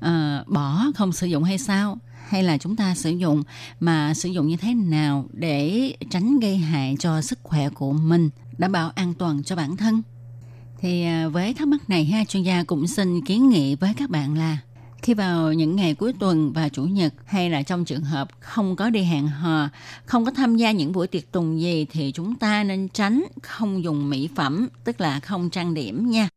À, bỏ không sử dụng hay sao? Hay là chúng ta sử dụng mà sử dụng như thế nào để tránh gây hại cho sức khỏe của mình đảm bảo an toàn cho bản thân? Thì à, với thắc mắc này ha chuyên gia cũng xin kiến nghị với các bạn là khi vào những ngày cuối tuần và chủ nhật hay là trong trường hợp không có đi hẹn hò, không có tham gia những buổi tiệc tùng gì thì chúng ta nên tránh không dùng mỹ phẩm, tức là không trang điểm nha.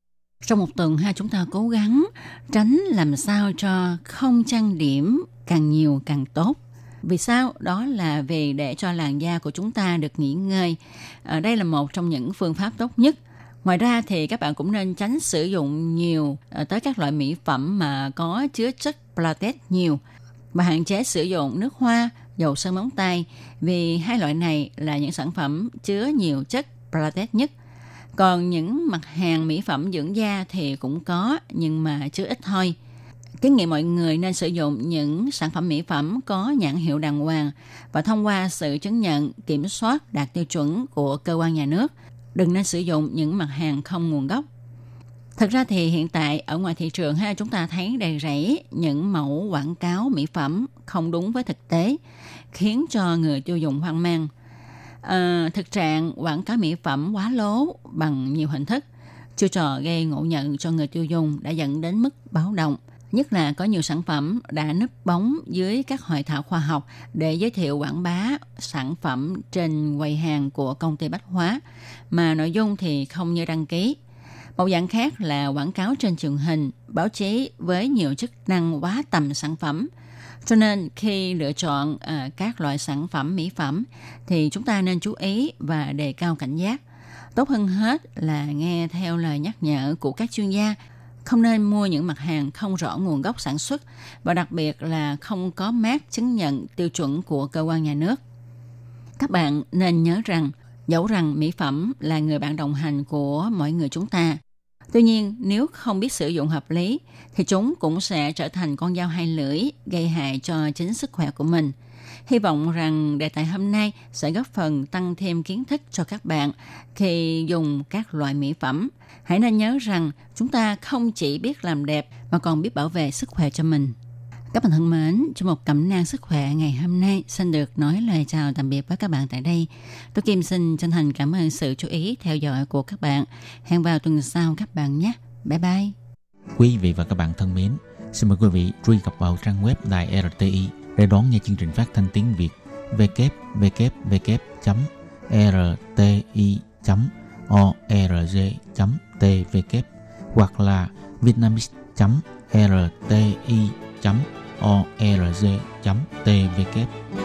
Trong một tuần ha chúng ta cố gắng tránh làm sao cho không trang điểm càng nhiều càng tốt. Vì sao? Đó là vì để cho làn da của chúng ta được nghỉ ngơi. Ở đây là một trong những phương pháp tốt nhất Ngoài ra thì các bạn cũng nên tránh sử dụng nhiều ờ, tới các loại mỹ phẩm mà có chứa chất Platet nhiều và hạn chế sử dụng nước hoa, dầu sơn móng tay vì hai loại này là những sản phẩm chứa nhiều chất Platet nhất. Còn những mặt hàng mỹ phẩm dưỡng da thì cũng có nhưng mà chứa ít thôi. Kiến nghị mọi người nên sử dụng những sản phẩm mỹ phẩm có nhãn hiệu đàng hoàng và thông qua sự chứng nhận kiểm soát đạt tiêu chuẩn của cơ quan nhà nước – đừng nên sử dụng những mặt hàng không nguồn gốc. Thật ra thì hiện tại ở ngoài thị trường ha chúng ta thấy đầy rẫy những mẫu quảng cáo mỹ phẩm không đúng với thực tế khiến cho người tiêu dùng hoang mang. À, thực trạng quảng cáo mỹ phẩm quá lố bằng nhiều hình thức, chiêu trò gây ngộ nhận cho người tiêu dùng đã dẫn đến mức báo động nhất là có nhiều sản phẩm đã núp bóng dưới các hội thảo khoa học để giới thiệu quảng bá sản phẩm trên quầy hàng của công ty bách hóa mà nội dung thì không như đăng ký. Một dạng khác là quảng cáo trên truyền hình, báo chí với nhiều chức năng quá tầm sản phẩm. Cho nên khi lựa chọn à, các loại sản phẩm mỹ phẩm thì chúng ta nên chú ý và đề cao cảnh giác. Tốt hơn hết là nghe theo lời nhắc nhở của các chuyên gia không nên mua những mặt hàng không rõ nguồn gốc sản xuất và đặc biệt là không có mát chứng nhận tiêu chuẩn của cơ quan nhà nước. Các bạn nên nhớ rằng, dẫu rằng mỹ phẩm là người bạn đồng hành của mọi người chúng ta, tuy nhiên nếu không biết sử dụng hợp lý thì chúng cũng sẽ trở thành con dao hai lưỡi gây hại cho chính sức khỏe của mình – Hy vọng rằng đề tài hôm nay sẽ góp phần tăng thêm kiến thức cho các bạn khi dùng các loại mỹ phẩm. Hãy nên nhớ rằng chúng ta không chỉ biết làm đẹp mà còn biết bảo vệ sức khỏe cho mình. Các bạn thân mến, trong một cẩm nang sức khỏe ngày hôm nay xin được nói lời chào tạm biệt với các bạn tại đây. Tôi Kim xin chân thành cảm ơn sự chú ý theo dõi của các bạn. Hẹn vào tuần sau các bạn nhé. Bye bye. Quý vị và các bạn thân mến, xin mời quý vị truy cập vào trang web đài RTI để đón nghe chương trình phát thanh tiếng Việt www.rti.org.tvk hoặc là vietnamese.rti.org.tvk.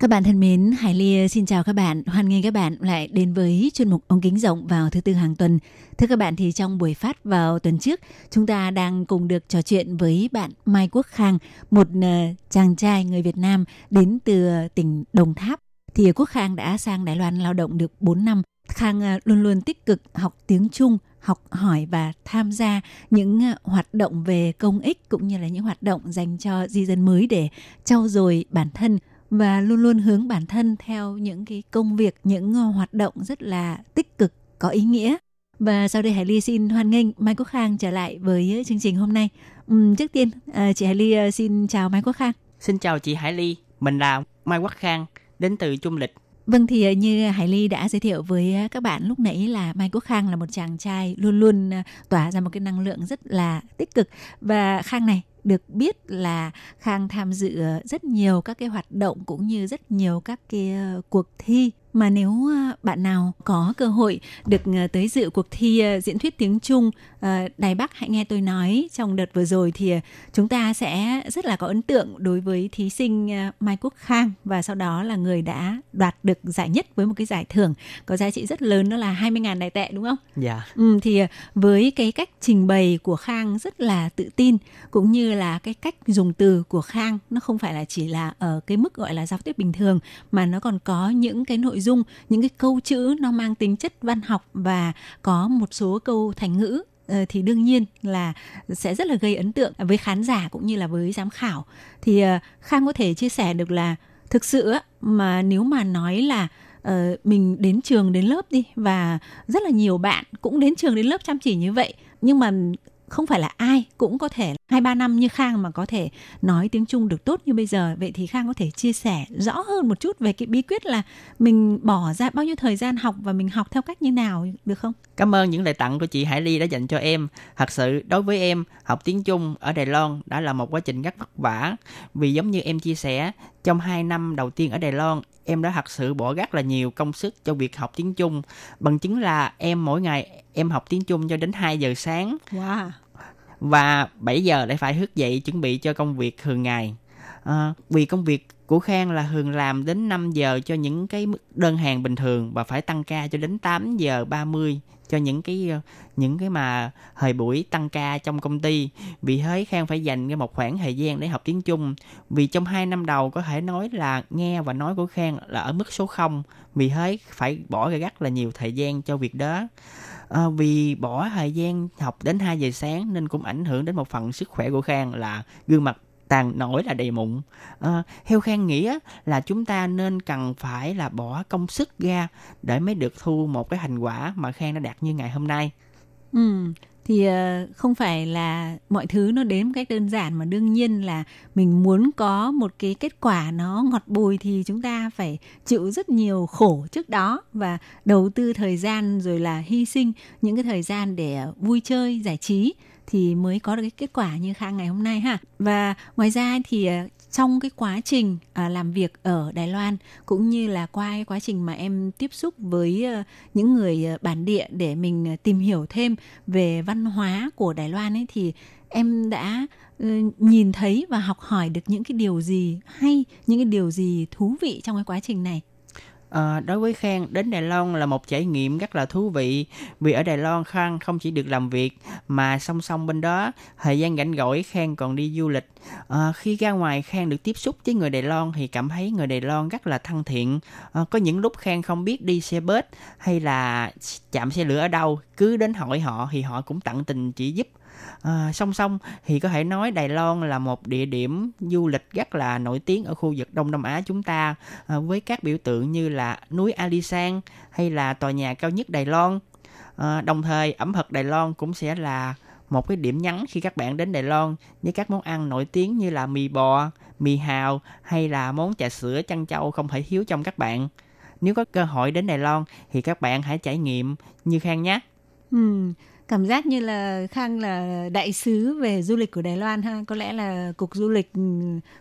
Các bạn thân mến, Hải Ly ờ, xin chào các bạn. Hoan nghênh các bạn lại đến với chuyên mục ống kính rộng vào thứ tư hàng tuần. Thưa các bạn thì trong buổi phát vào tuần trước, chúng ta đang cùng được trò chuyện với bạn Mai Quốc Khang, một ờ, chàng trai người Việt Nam đến từ ờ, tỉnh Đồng Tháp. Thì Quốc Khang đã sang Đài Loan lao động được 4 năm. Khang luôn luôn tích cực học tiếng Trung, học hỏi và tham gia những hoạt động về công ích cũng như là những hoạt động dành cho di dân mới để trau dồi bản thân và luôn luôn hướng bản thân theo những cái công việc, những hoạt động rất là tích cực, có ý nghĩa. Và sau đây Hải Ly xin hoan nghênh Mai Quốc Khang trở lại với chương trình hôm nay. Uhm, trước tiên, à, chị Hải Ly xin chào Mai Quốc Khang. Xin chào chị Hải Ly, mình là Mai Quốc Khang, đến từ Trung Lịch. Vâng thì như Hải Ly đã giới thiệu với các bạn lúc nãy là Mai Quốc Khang là một chàng trai luôn luôn tỏa ra một cái năng lượng rất là tích cực và Khang này được biết là Khang tham dự ờ, rất nhiều các cái hoạt động cũng như rất nhiều các cái ờ, cuộc thi mà nếu bạn nào có cơ hội được tới dự cuộc thi diễn thuyết tiếng Trung Đài Bắc hãy nghe tôi nói trong đợt vừa rồi thì chúng ta sẽ rất là có ấn tượng đối với thí sinh Mai Quốc Khang và sau đó là người đã đoạt được giải nhất với một cái giải thưởng có giá trị rất lớn đó là 20.000 đài tệ đúng không? Dạ. Ừ, thì với cái cách trình bày của Khang rất là tự tin cũng như là cái cách dùng từ của Khang nó không phải là chỉ là ở cái mức gọi là giao tiếp bình thường mà nó còn có những cái nội dung, những cái câu chữ nó mang tính chất văn học và có một số câu thành ngữ ờ, thì đương nhiên là sẽ rất là gây ấn tượng với khán giả cũng như là với giám khảo. Thì ờ, khang có thể chia sẻ được là thực sự mà nếu mà nói là ờ, mình đến trường đến lớp đi và rất là nhiều bạn cũng đến trường đến lớp chăm chỉ như vậy, nhưng mà không phải là ai cũng có thể, hai ba năm như Khang mà có thể nói tiếng Trung được tốt như bây giờ vậy thì Khang có thể chia sẻ rõ hơn một chút về cái bí quyết là mình bỏ ra bao nhiêu thời gian học và mình học theo cách như nào, được không? Cảm ơn những lời tặng của chị Hải Ly đã dành cho em. Thật sự, đối với em, học tiếng Trung ở Đài Loan đã là một quá trình rất vất vả vì giống như em chia sẻ, trong 2 năm đầu tiên ở Đài Loan, em đã thật sự bỏ rất là nhiều công sức cho việc học tiếng Trung. Bằng chứng là em mỗi ngày em học tiếng Trung cho đến 2 giờ sáng. Wow. Và 7 giờ lại phải thức dậy chuẩn bị cho công việc thường ngày. À, vì công việc của Khang là thường làm đến 5 giờ cho những cái đơn hàng bình thường và phải tăng ca cho đến 8 giờ 30 cho những cái những cái mà thời buổi tăng ca trong công ty vì thế khang phải dành một khoảng thời gian để học tiếng trung vì trong hai năm đầu có thể nói là nghe và nói của khang là ở mức số 0 vì thế phải bỏ ra rất là nhiều thời gian cho việc đó à, vì bỏ thời gian học đến 2 giờ sáng nên cũng ảnh hưởng đến một phần sức khỏe của khang là gương mặt tàn nổi là đầy mụn. À, theo khang nghĩ là chúng ta nên cần phải là bỏ công sức ra để mới được thu một cái thành quả mà khang đã đạt như ngày hôm nay. Ừ thì ờ, không phải là mọi thứ nó đến một cách đơn giản mà đương nhiên là mình muốn có một cái kết quả nó ngọt bùi thì chúng ta phải chịu rất nhiều khổ trước đó và đầu tư thời gian rồi là hy sinh những cái thời gian để vui chơi, giải trí thì mới có được cái kết quả như Khang ngày hôm nay ha. Và ngoài ra thì ờ, trong cái quá trình à, làm việc ở Đài Loan cũng như là qua cái quá trình mà em tiếp xúc với uh, những người uh, bản địa để mình uh, tìm hiểu thêm về văn hóa của Đài Loan ấy thì em đã uh, nhìn thấy và học hỏi được những cái điều gì hay những cái điều gì thú vị trong cái quá trình này? À, đối với Khang, đến Đài Loan là một trải nghiệm rất là thú vị vì ở Đài Loan Khang không chỉ được làm việc mà song song bên đó thời gian rảnh rỗi Khang còn đi du lịch. À, khi ra ngoài Khang được tiếp xúc với người Đài Loan thì cảm thấy người Đài Loan rất là thân thiện. À, có những lúc Khang không biết đi xe bus hay là chạm xe lửa ở đâu, cứ đến hỏi họ thì họ cũng tận tình chỉ giúp À, song song thì có thể nói Đài Loan là một địa điểm du lịch rất là nổi tiếng ở khu vực Đông Nam Á chúng ta à, với các biểu tượng như là núi Alisan hay là tòa nhà cao nhất Đài Loan. À, đồng thời ẩm thực Đài Loan cũng sẽ là một cái điểm nhấn khi các bạn đến Đài Loan với các món ăn nổi tiếng như là mì bò, mì hào hay là món trà sữa chăn trâu không thể thiếu trong các bạn. Nếu có cơ hội đến Đài Loan thì các bạn hãy trải nghiệm như Khang nhé. Ừ, cảm giác như là khang là đại sứ về du lịch của đài loan ha? Có lẽ là cục du lịch ừ,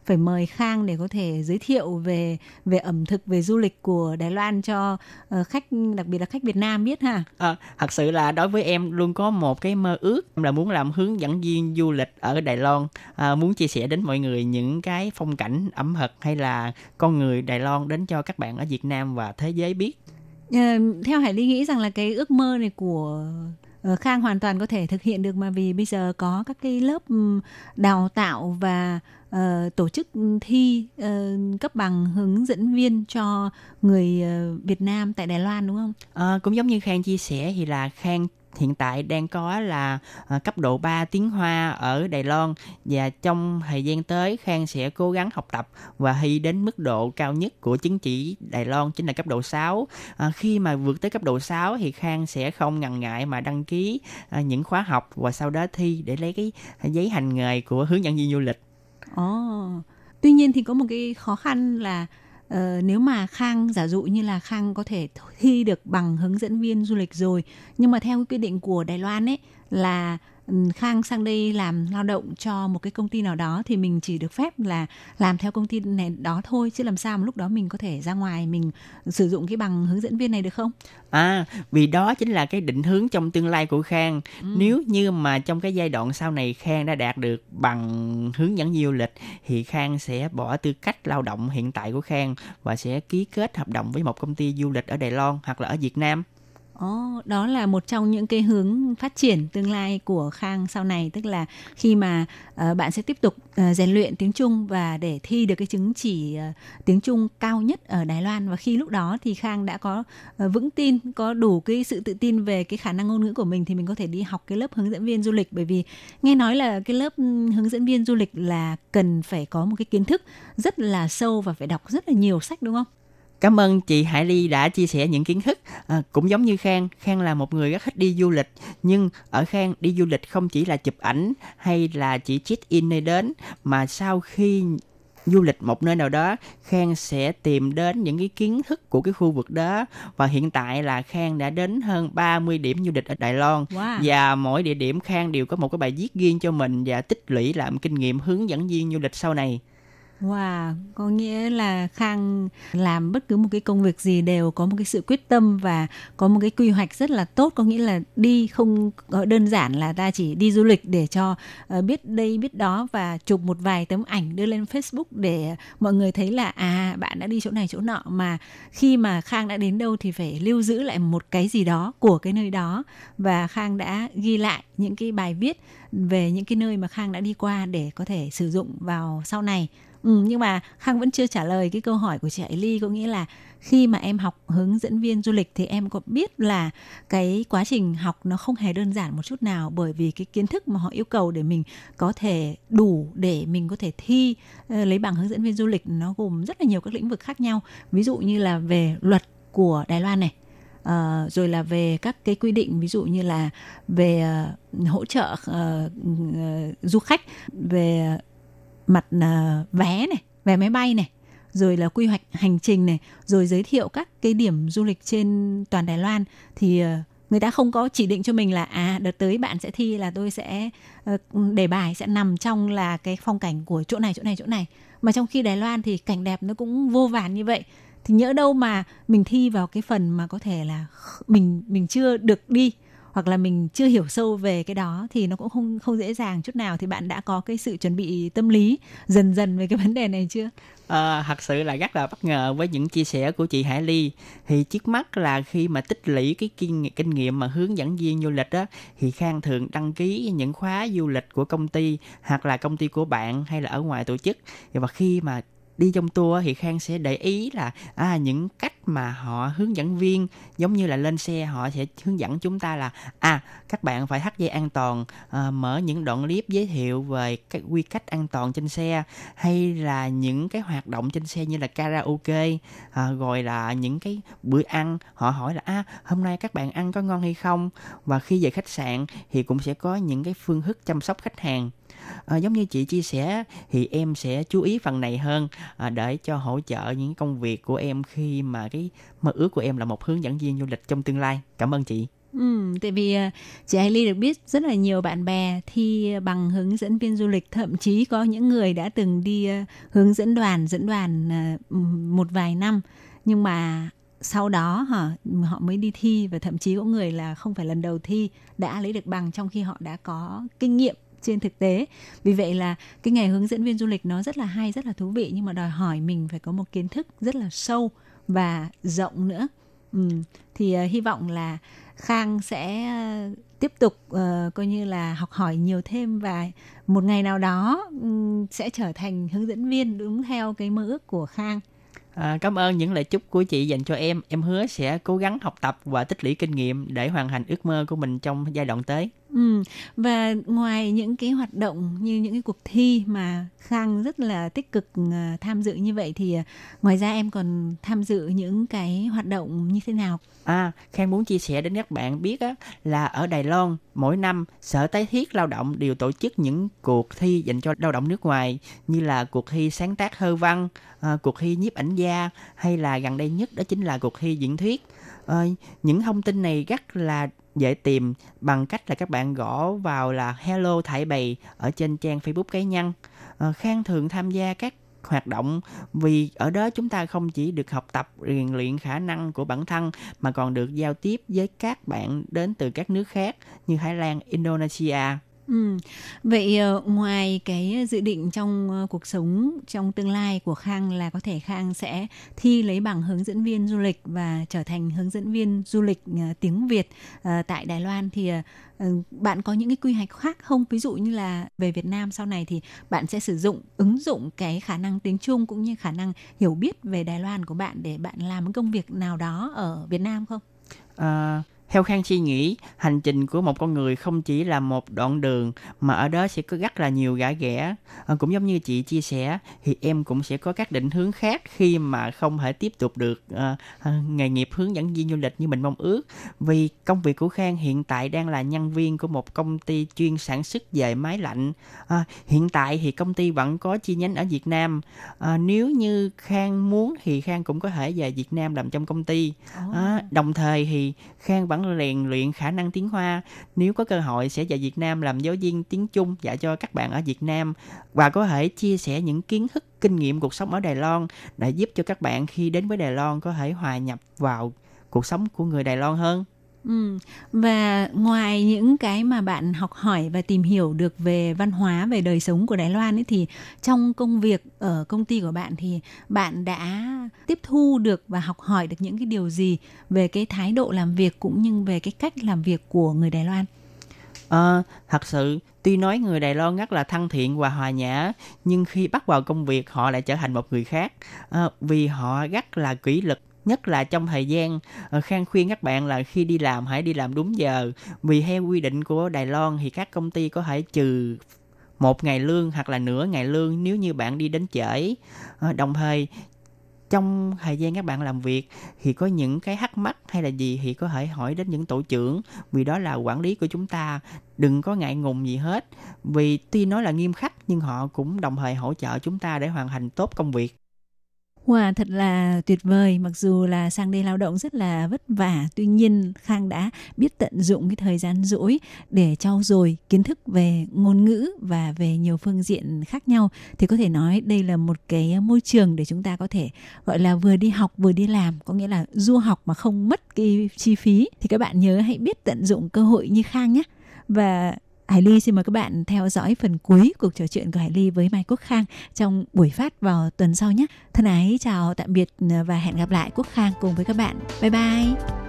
phải mời khang để có thể giới thiệu về về ẩm thực về du lịch của đài loan cho uh, khách đặc biệt là khách việt nam biết ha? À, thật sự là đối với em luôn có một cái mơ ước là muốn làm hướng dẫn viên du lịch ở đài loan. À, muốn chia sẻ đến mọi người những cái phong cảnh ẩm thực hay là con người đài loan đến cho các bạn ở việt nam và thế giới biết. Uh, theo hải ly nghĩ rằng là cái ước mơ này của Ờ, Ờ, Khang hoàn toàn có thể thực hiện được mà vì bây giờ có các cái lớp ừ, đào tạo và uh, tổ chức thi uh, cấp bằng hướng dẫn viên cho người uh, Việt Nam tại Đài Loan đúng không? À, cũng giống như Khang chia sẻ thì là Khang hiện tại đang có là à, cấp độ 3 tiếng Hoa ở Đài Loan và trong thời gian tới, Khang sẽ cố gắng học tập và thi đến mức độ cao nhất của chứng chỉ Đài Loan, chính là cấp độ 6. À, khi mà vượt tới cấp độ 6 thì Khang sẽ không ngần ngại mà đăng ký à, những khóa học và sau đó thi để lấy cái giấy hành nghề của hướng dẫn viên du lịch. Ồ. Oh. Tuy nhiên thì có một cái khó khăn là Ờ, nếu mà khang, giả dụ như là khang có thể thi được bằng hướng dẫn viên du lịch rồi, nhưng mà theo cái quy định của đài loan ấy, là Khang sang đây làm lao động cho một cái công ty nào đó thì mình chỉ được phép là làm theo công ty này đó thôi chứ làm sao mà lúc đó mình có thể ra ngoài mình sử dụng cái bằng hướng dẫn viên này được không? À, vì đó chính là cái định hướng trong tương lai của Khang. Ừ. Nếu như mà trong cái giai đoạn sau này Khang đã đạt được bằng hướng dẫn du lịch thì Khang sẽ bỏ tư cách lao động hiện tại của Khang và sẽ ký kết hợp đồng với một công ty du lịch ở Đài Loan hoặc là ở Việt Nam Oh, đó là một trong những cái hướng phát triển tương lai của Khang sau này. Tức là khi mà uh, bạn sẽ tiếp tục uh, rèn luyện tiếng Trung và để thi được cái chứng chỉ uh, tiếng Trung cao nhất ở Đài Loan. Và khi lúc đó thì Khang đã có uh, vững tin có đủ cái sự tự tin về cái khả năng ngôn ngữ của mình thì mình có thể đi học cái lớp hướng dẫn viên du lịch. Bởi vì nghe nói là cái lớp ừ, hướng dẫn viên du lịch là cần phải có một cái kiến thức rất là sâu và phải đọc rất là nhiều sách đúng không? Cảm ơn chị Hải Ly đã chia sẻ những kiến thức. À, cũng giống như Khang, Khang là một người rất thích đi du lịch. Nhưng ở Khang, đi du lịch không chỉ là chụp ảnh hay là chỉ check in nơi đến. Mà sau khi du lịch một nơi nào đó, Khang sẽ tìm đến những cái kiến thức của cái khu vực đó. Và hiện tại là Khang đã đến hơn 30 điểm du lịch ở Đài Loan. Wow. Và mỗi địa điểm Khang đều có một cái bài viết riêng cho mình và tích lũy làm kinh nghiệm hướng dẫn viên du lịch sau này. Wow, có nghĩa là Khang làm bất cứ một cái công việc gì đều có một cái sự quyết tâm và có một cái quy hoạch rất là tốt, có nghĩa là đi không đơn giản là ta chỉ đi du lịch để cho ờ, biết đây biết đó và chụp một vài tấm ảnh đưa lên Facebook để mọi người thấy là à bạn đã đi chỗ này chỗ nọ. Mà khi mà Khang đã đến đâu thì phải lưu giữ lại một cái gì đó của cái nơi đó. Và Khang đã ghi lại những cái bài viết về những cái nơi mà Khang đã đi qua để có thể sử dụng vào sau này. Ừ, nhưng mà Khang vẫn chưa trả lời cái câu hỏi của chị Hải Ly có nghĩa là khi mà em học hướng dẫn viên du lịch thì em có biết là cái quá trình học nó không hề đơn giản một chút nào bởi vì cái kiến thức mà họ yêu cầu để mình có thể đủ để mình có thể thi ờ, lấy bằng hướng dẫn viên du lịch nó gồm rất là nhiều các lĩnh vực khác nhau. Ví dụ như là về luật của Đài Loan này Uh, rồi là về các cái quy định ví dụ như là về uh, hỗ trợ uh, uh, du khách về mặt uh, vé này vé máy bay này rồi là quy hoạch hành trình này rồi giới thiệu các cái điểm du lịch trên toàn Đài Loan thì uh, người ta không có chỉ định cho mình là à đợt tới bạn sẽ thi là tôi sẽ uh, đề bài sẽ nằm trong là cái phong cảnh của chỗ này chỗ này chỗ này. Mà trong khi Đài Loan thì cảnh đẹp nó cũng vô vàn như vậy. Thì nhỡ đâu mà mình thi vào cái phần mà có thể là mình mình chưa được đi hoặc là mình chưa hiểu sâu về cái đó thì nó cũng không không dễ dàng chút nào. Thì bạn đã có cái sự chuẩn bị tâm lý dần dần về cái vấn đề này chưa? À, thật sự là rất là bất ngờ với những chia sẻ của chị Hải Ly. Thì trước mắt là khi mà tích lũy cái kinh, kinh nghiệm mà hướng dẫn viên du lịch đó thì Khang thường đăng ký những khóa du lịch của công ty hoặc là công ty của bạn hay là ở ngoài tổ chức. Và khi mà đi trong tour thì khang sẽ để ý là à, những cách mà họ hướng dẫn viên giống như là lên xe họ sẽ hướng dẫn chúng ta là à các bạn phải thắt dây an toàn à, mở những đoạn clip giới thiệu về các quy cách an toàn trên xe hay là những cái hoạt động trên xe như là karaoke à, rồi là những cái bữa ăn. Họ hỏi là à hôm nay các bạn ăn có ngon hay không? Và khi về khách sạn thì cũng sẽ có những cái phương thức chăm sóc khách hàng à, giống như chị chia sẻ thì em sẽ chú ý phần này hơn à, để cho hỗ trợ những công việc của em khi mà cái mơ ước của em là một hướng dẫn viên du lịch trong tương lai. Cảm ơn chị. Ừ, tại vì ờ, chị Hailey được biết rất là nhiều bạn bè thi bằng hướng dẫn viên du lịch, thậm chí có những người đã từng đi hướng dẫn đoàn, dẫn đoàn một vài năm, nhưng mà sau đó hả họ mới đi thi và thậm chí có người là không phải lần đầu thi đã lấy được bằng trong khi họ đã có kinh nghiệm trên thực tế vì vậy là cái nghề hướng dẫn viên du lịch nó rất là hay rất là thú vị nhưng mà đòi hỏi mình phải có một kiến thức rất là sâu và rộng nữa ừ. thì uh, hy vọng là khang sẽ uh, tiếp tục uh, coi như là học hỏi nhiều thêm và một ngày nào đó um, sẽ trở thành hướng dẫn viên đúng theo cái mơ ước của khang À, cảm ơn những lời chúc của chị dành cho em. Em hứa sẽ cố gắng học tập và tích lũy kinh nghiệm để hoàn thành ước mơ của mình trong giai đoạn tới. Ừ, và ngoài những cái hoạt động như những cái cuộc thi mà Khang rất là tích cực à, tham dự như vậy thì à, ngoài ra em còn tham dự những cái hoạt động như thế nào? À, Khang muốn chia sẻ đến các bạn biết á, là ở Đài Loan mỗi năm Sở Tái thiết Lao động đều tổ chức những cuộc thi dành cho lao động nước ngoài như là cuộc thi sáng tác thơ văn, à, cuộc thi nhiếp ảnh gia hay là gần đây nhất đó chính là cuộc thi diễn thuyết. Uh, những thông tin này rất là dễ tìm bằng cách là các bạn gõ vào là Hello Thải Bày ở trên trang Facebook cá nhân. À, Khang thường tham gia các hoạt động vì ở đó chúng ta không chỉ được học tập rèn luyện khả năng của bản thân mà còn được giao tiếp với các bạn đến từ các nước khác như Thái Lan, Indonesia. Ừ. Vậy ờ, ngoài cái dự định trong ờ, cuộc sống trong tương lai của Khang là có thể Khang sẽ thi lấy bằng hướng dẫn viên du lịch và trở thành hướng dẫn viên du lịch ờ, tiếng Việt tại Đài Loan thì ừ, bạn có những cái quy hoạch khác không? Ví dụ như là về Việt Nam sau này thì bạn sẽ sử dụng ứng dụng cái khả năng tiếng Trung cũng như khả năng hiểu biết về Đài Loan của bạn để bạn làm một công việc nào đó ở Việt Nam không? À, theo Khang suy nghĩ, hành trình của một con người không chỉ là một đoạn đường mà ở đó sẽ có rất là nhiều gã ghẻ. À, cũng giống như chị chia sẻ thì em cũng sẽ có các định hướng khác khi mà không thể tiếp tục được uh, nghề nghiệp hướng dẫn viên du lịch như mình mong ước. Vì công việc của Khang hiện tại đang là nhân viên của một công ty chuyên sản xuất về máy lạnh. À, hiện tại thì công ty vẫn có chi nhánh ở Việt Nam. À, nếu như Khang muốn thì Khang cũng có thể về Việt Nam làm trong công ty. À, đồng thời thì Khang vẫn vẫn rèn luyện khả năng tiếng Hoa. Nếu có cơ hội sẽ dạy Việt Nam làm giáo viên tiếng Trung dạy cho các bạn ở Việt Nam và có thể chia sẻ những kiến thức, kinh nghiệm cuộc sống ở Đài Loan để giúp cho các bạn khi đến với Đài Loan có thể hòa nhập vào cuộc sống của người Đài Loan hơn. Ừ. Và ngoài những cái mà bạn học hỏi và tìm hiểu được về văn hóa, về đời sống của Đài Loan ấy thì trong công việc ở công ty của bạn thì bạn đã tiếp thu được và học hỏi được những cái điều gì về cái thái độ làm việc cũng như về cái cách làm việc của người Đài Loan? À, thật sự tuy nói người Đài Loan rất là thân thiện và hòa nhã nhưng khi bắt vào công việc họ lại trở thành một người khác à, vì họ rất là kỷ luật nhất là trong thời gian ờ, khang khuyên các bạn là khi đi làm hãy đi làm đúng giờ. Vì theo quy định của Đài Loan thì các công ty có thể trừ một ngày lương hoặc là nửa ngày lương nếu như bạn đi đến trễ. Ờ, đồng thời, trong thời gian các bạn làm việc thì có những cái hắc mắc hay là gì thì có thể hỏi đến những tổ trưởng. Vì đó là quản lý của chúng ta, đừng có ngại ngùng gì hết. Vì tuy nói là nghiêm khắc nhưng họ cũng đồng thời hỗ trợ chúng ta để hoàn thành tốt công việc. Hòa thật là tuyệt vời, mặc dù là sang đây lao động rất là vất vả, tuy nhiên Khang đã biết tận dụng cái thời gian rỗi để trau dồi kiến thức về ngôn ngữ và về nhiều phương diện khác nhau. Thì có thể nói đây là một cái môi trường để chúng ta có thể gọi là vừa đi học vừa đi làm, có nghĩa là du học mà không mất cái chi phí. Thì các bạn nhớ hãy biết tận dụng cơ hội như Khang nhé. Và Hải Ly xin mời các bạn theo dõi phần cuối cuộc trò chuyện của Hải Ly với Mai Quốc Khang trong buổi phát vào tuần sau nhé. Thân ái chào tạm biệt và hẹn gặp lại Quốc Khang cùng với các bạn. Bye bye.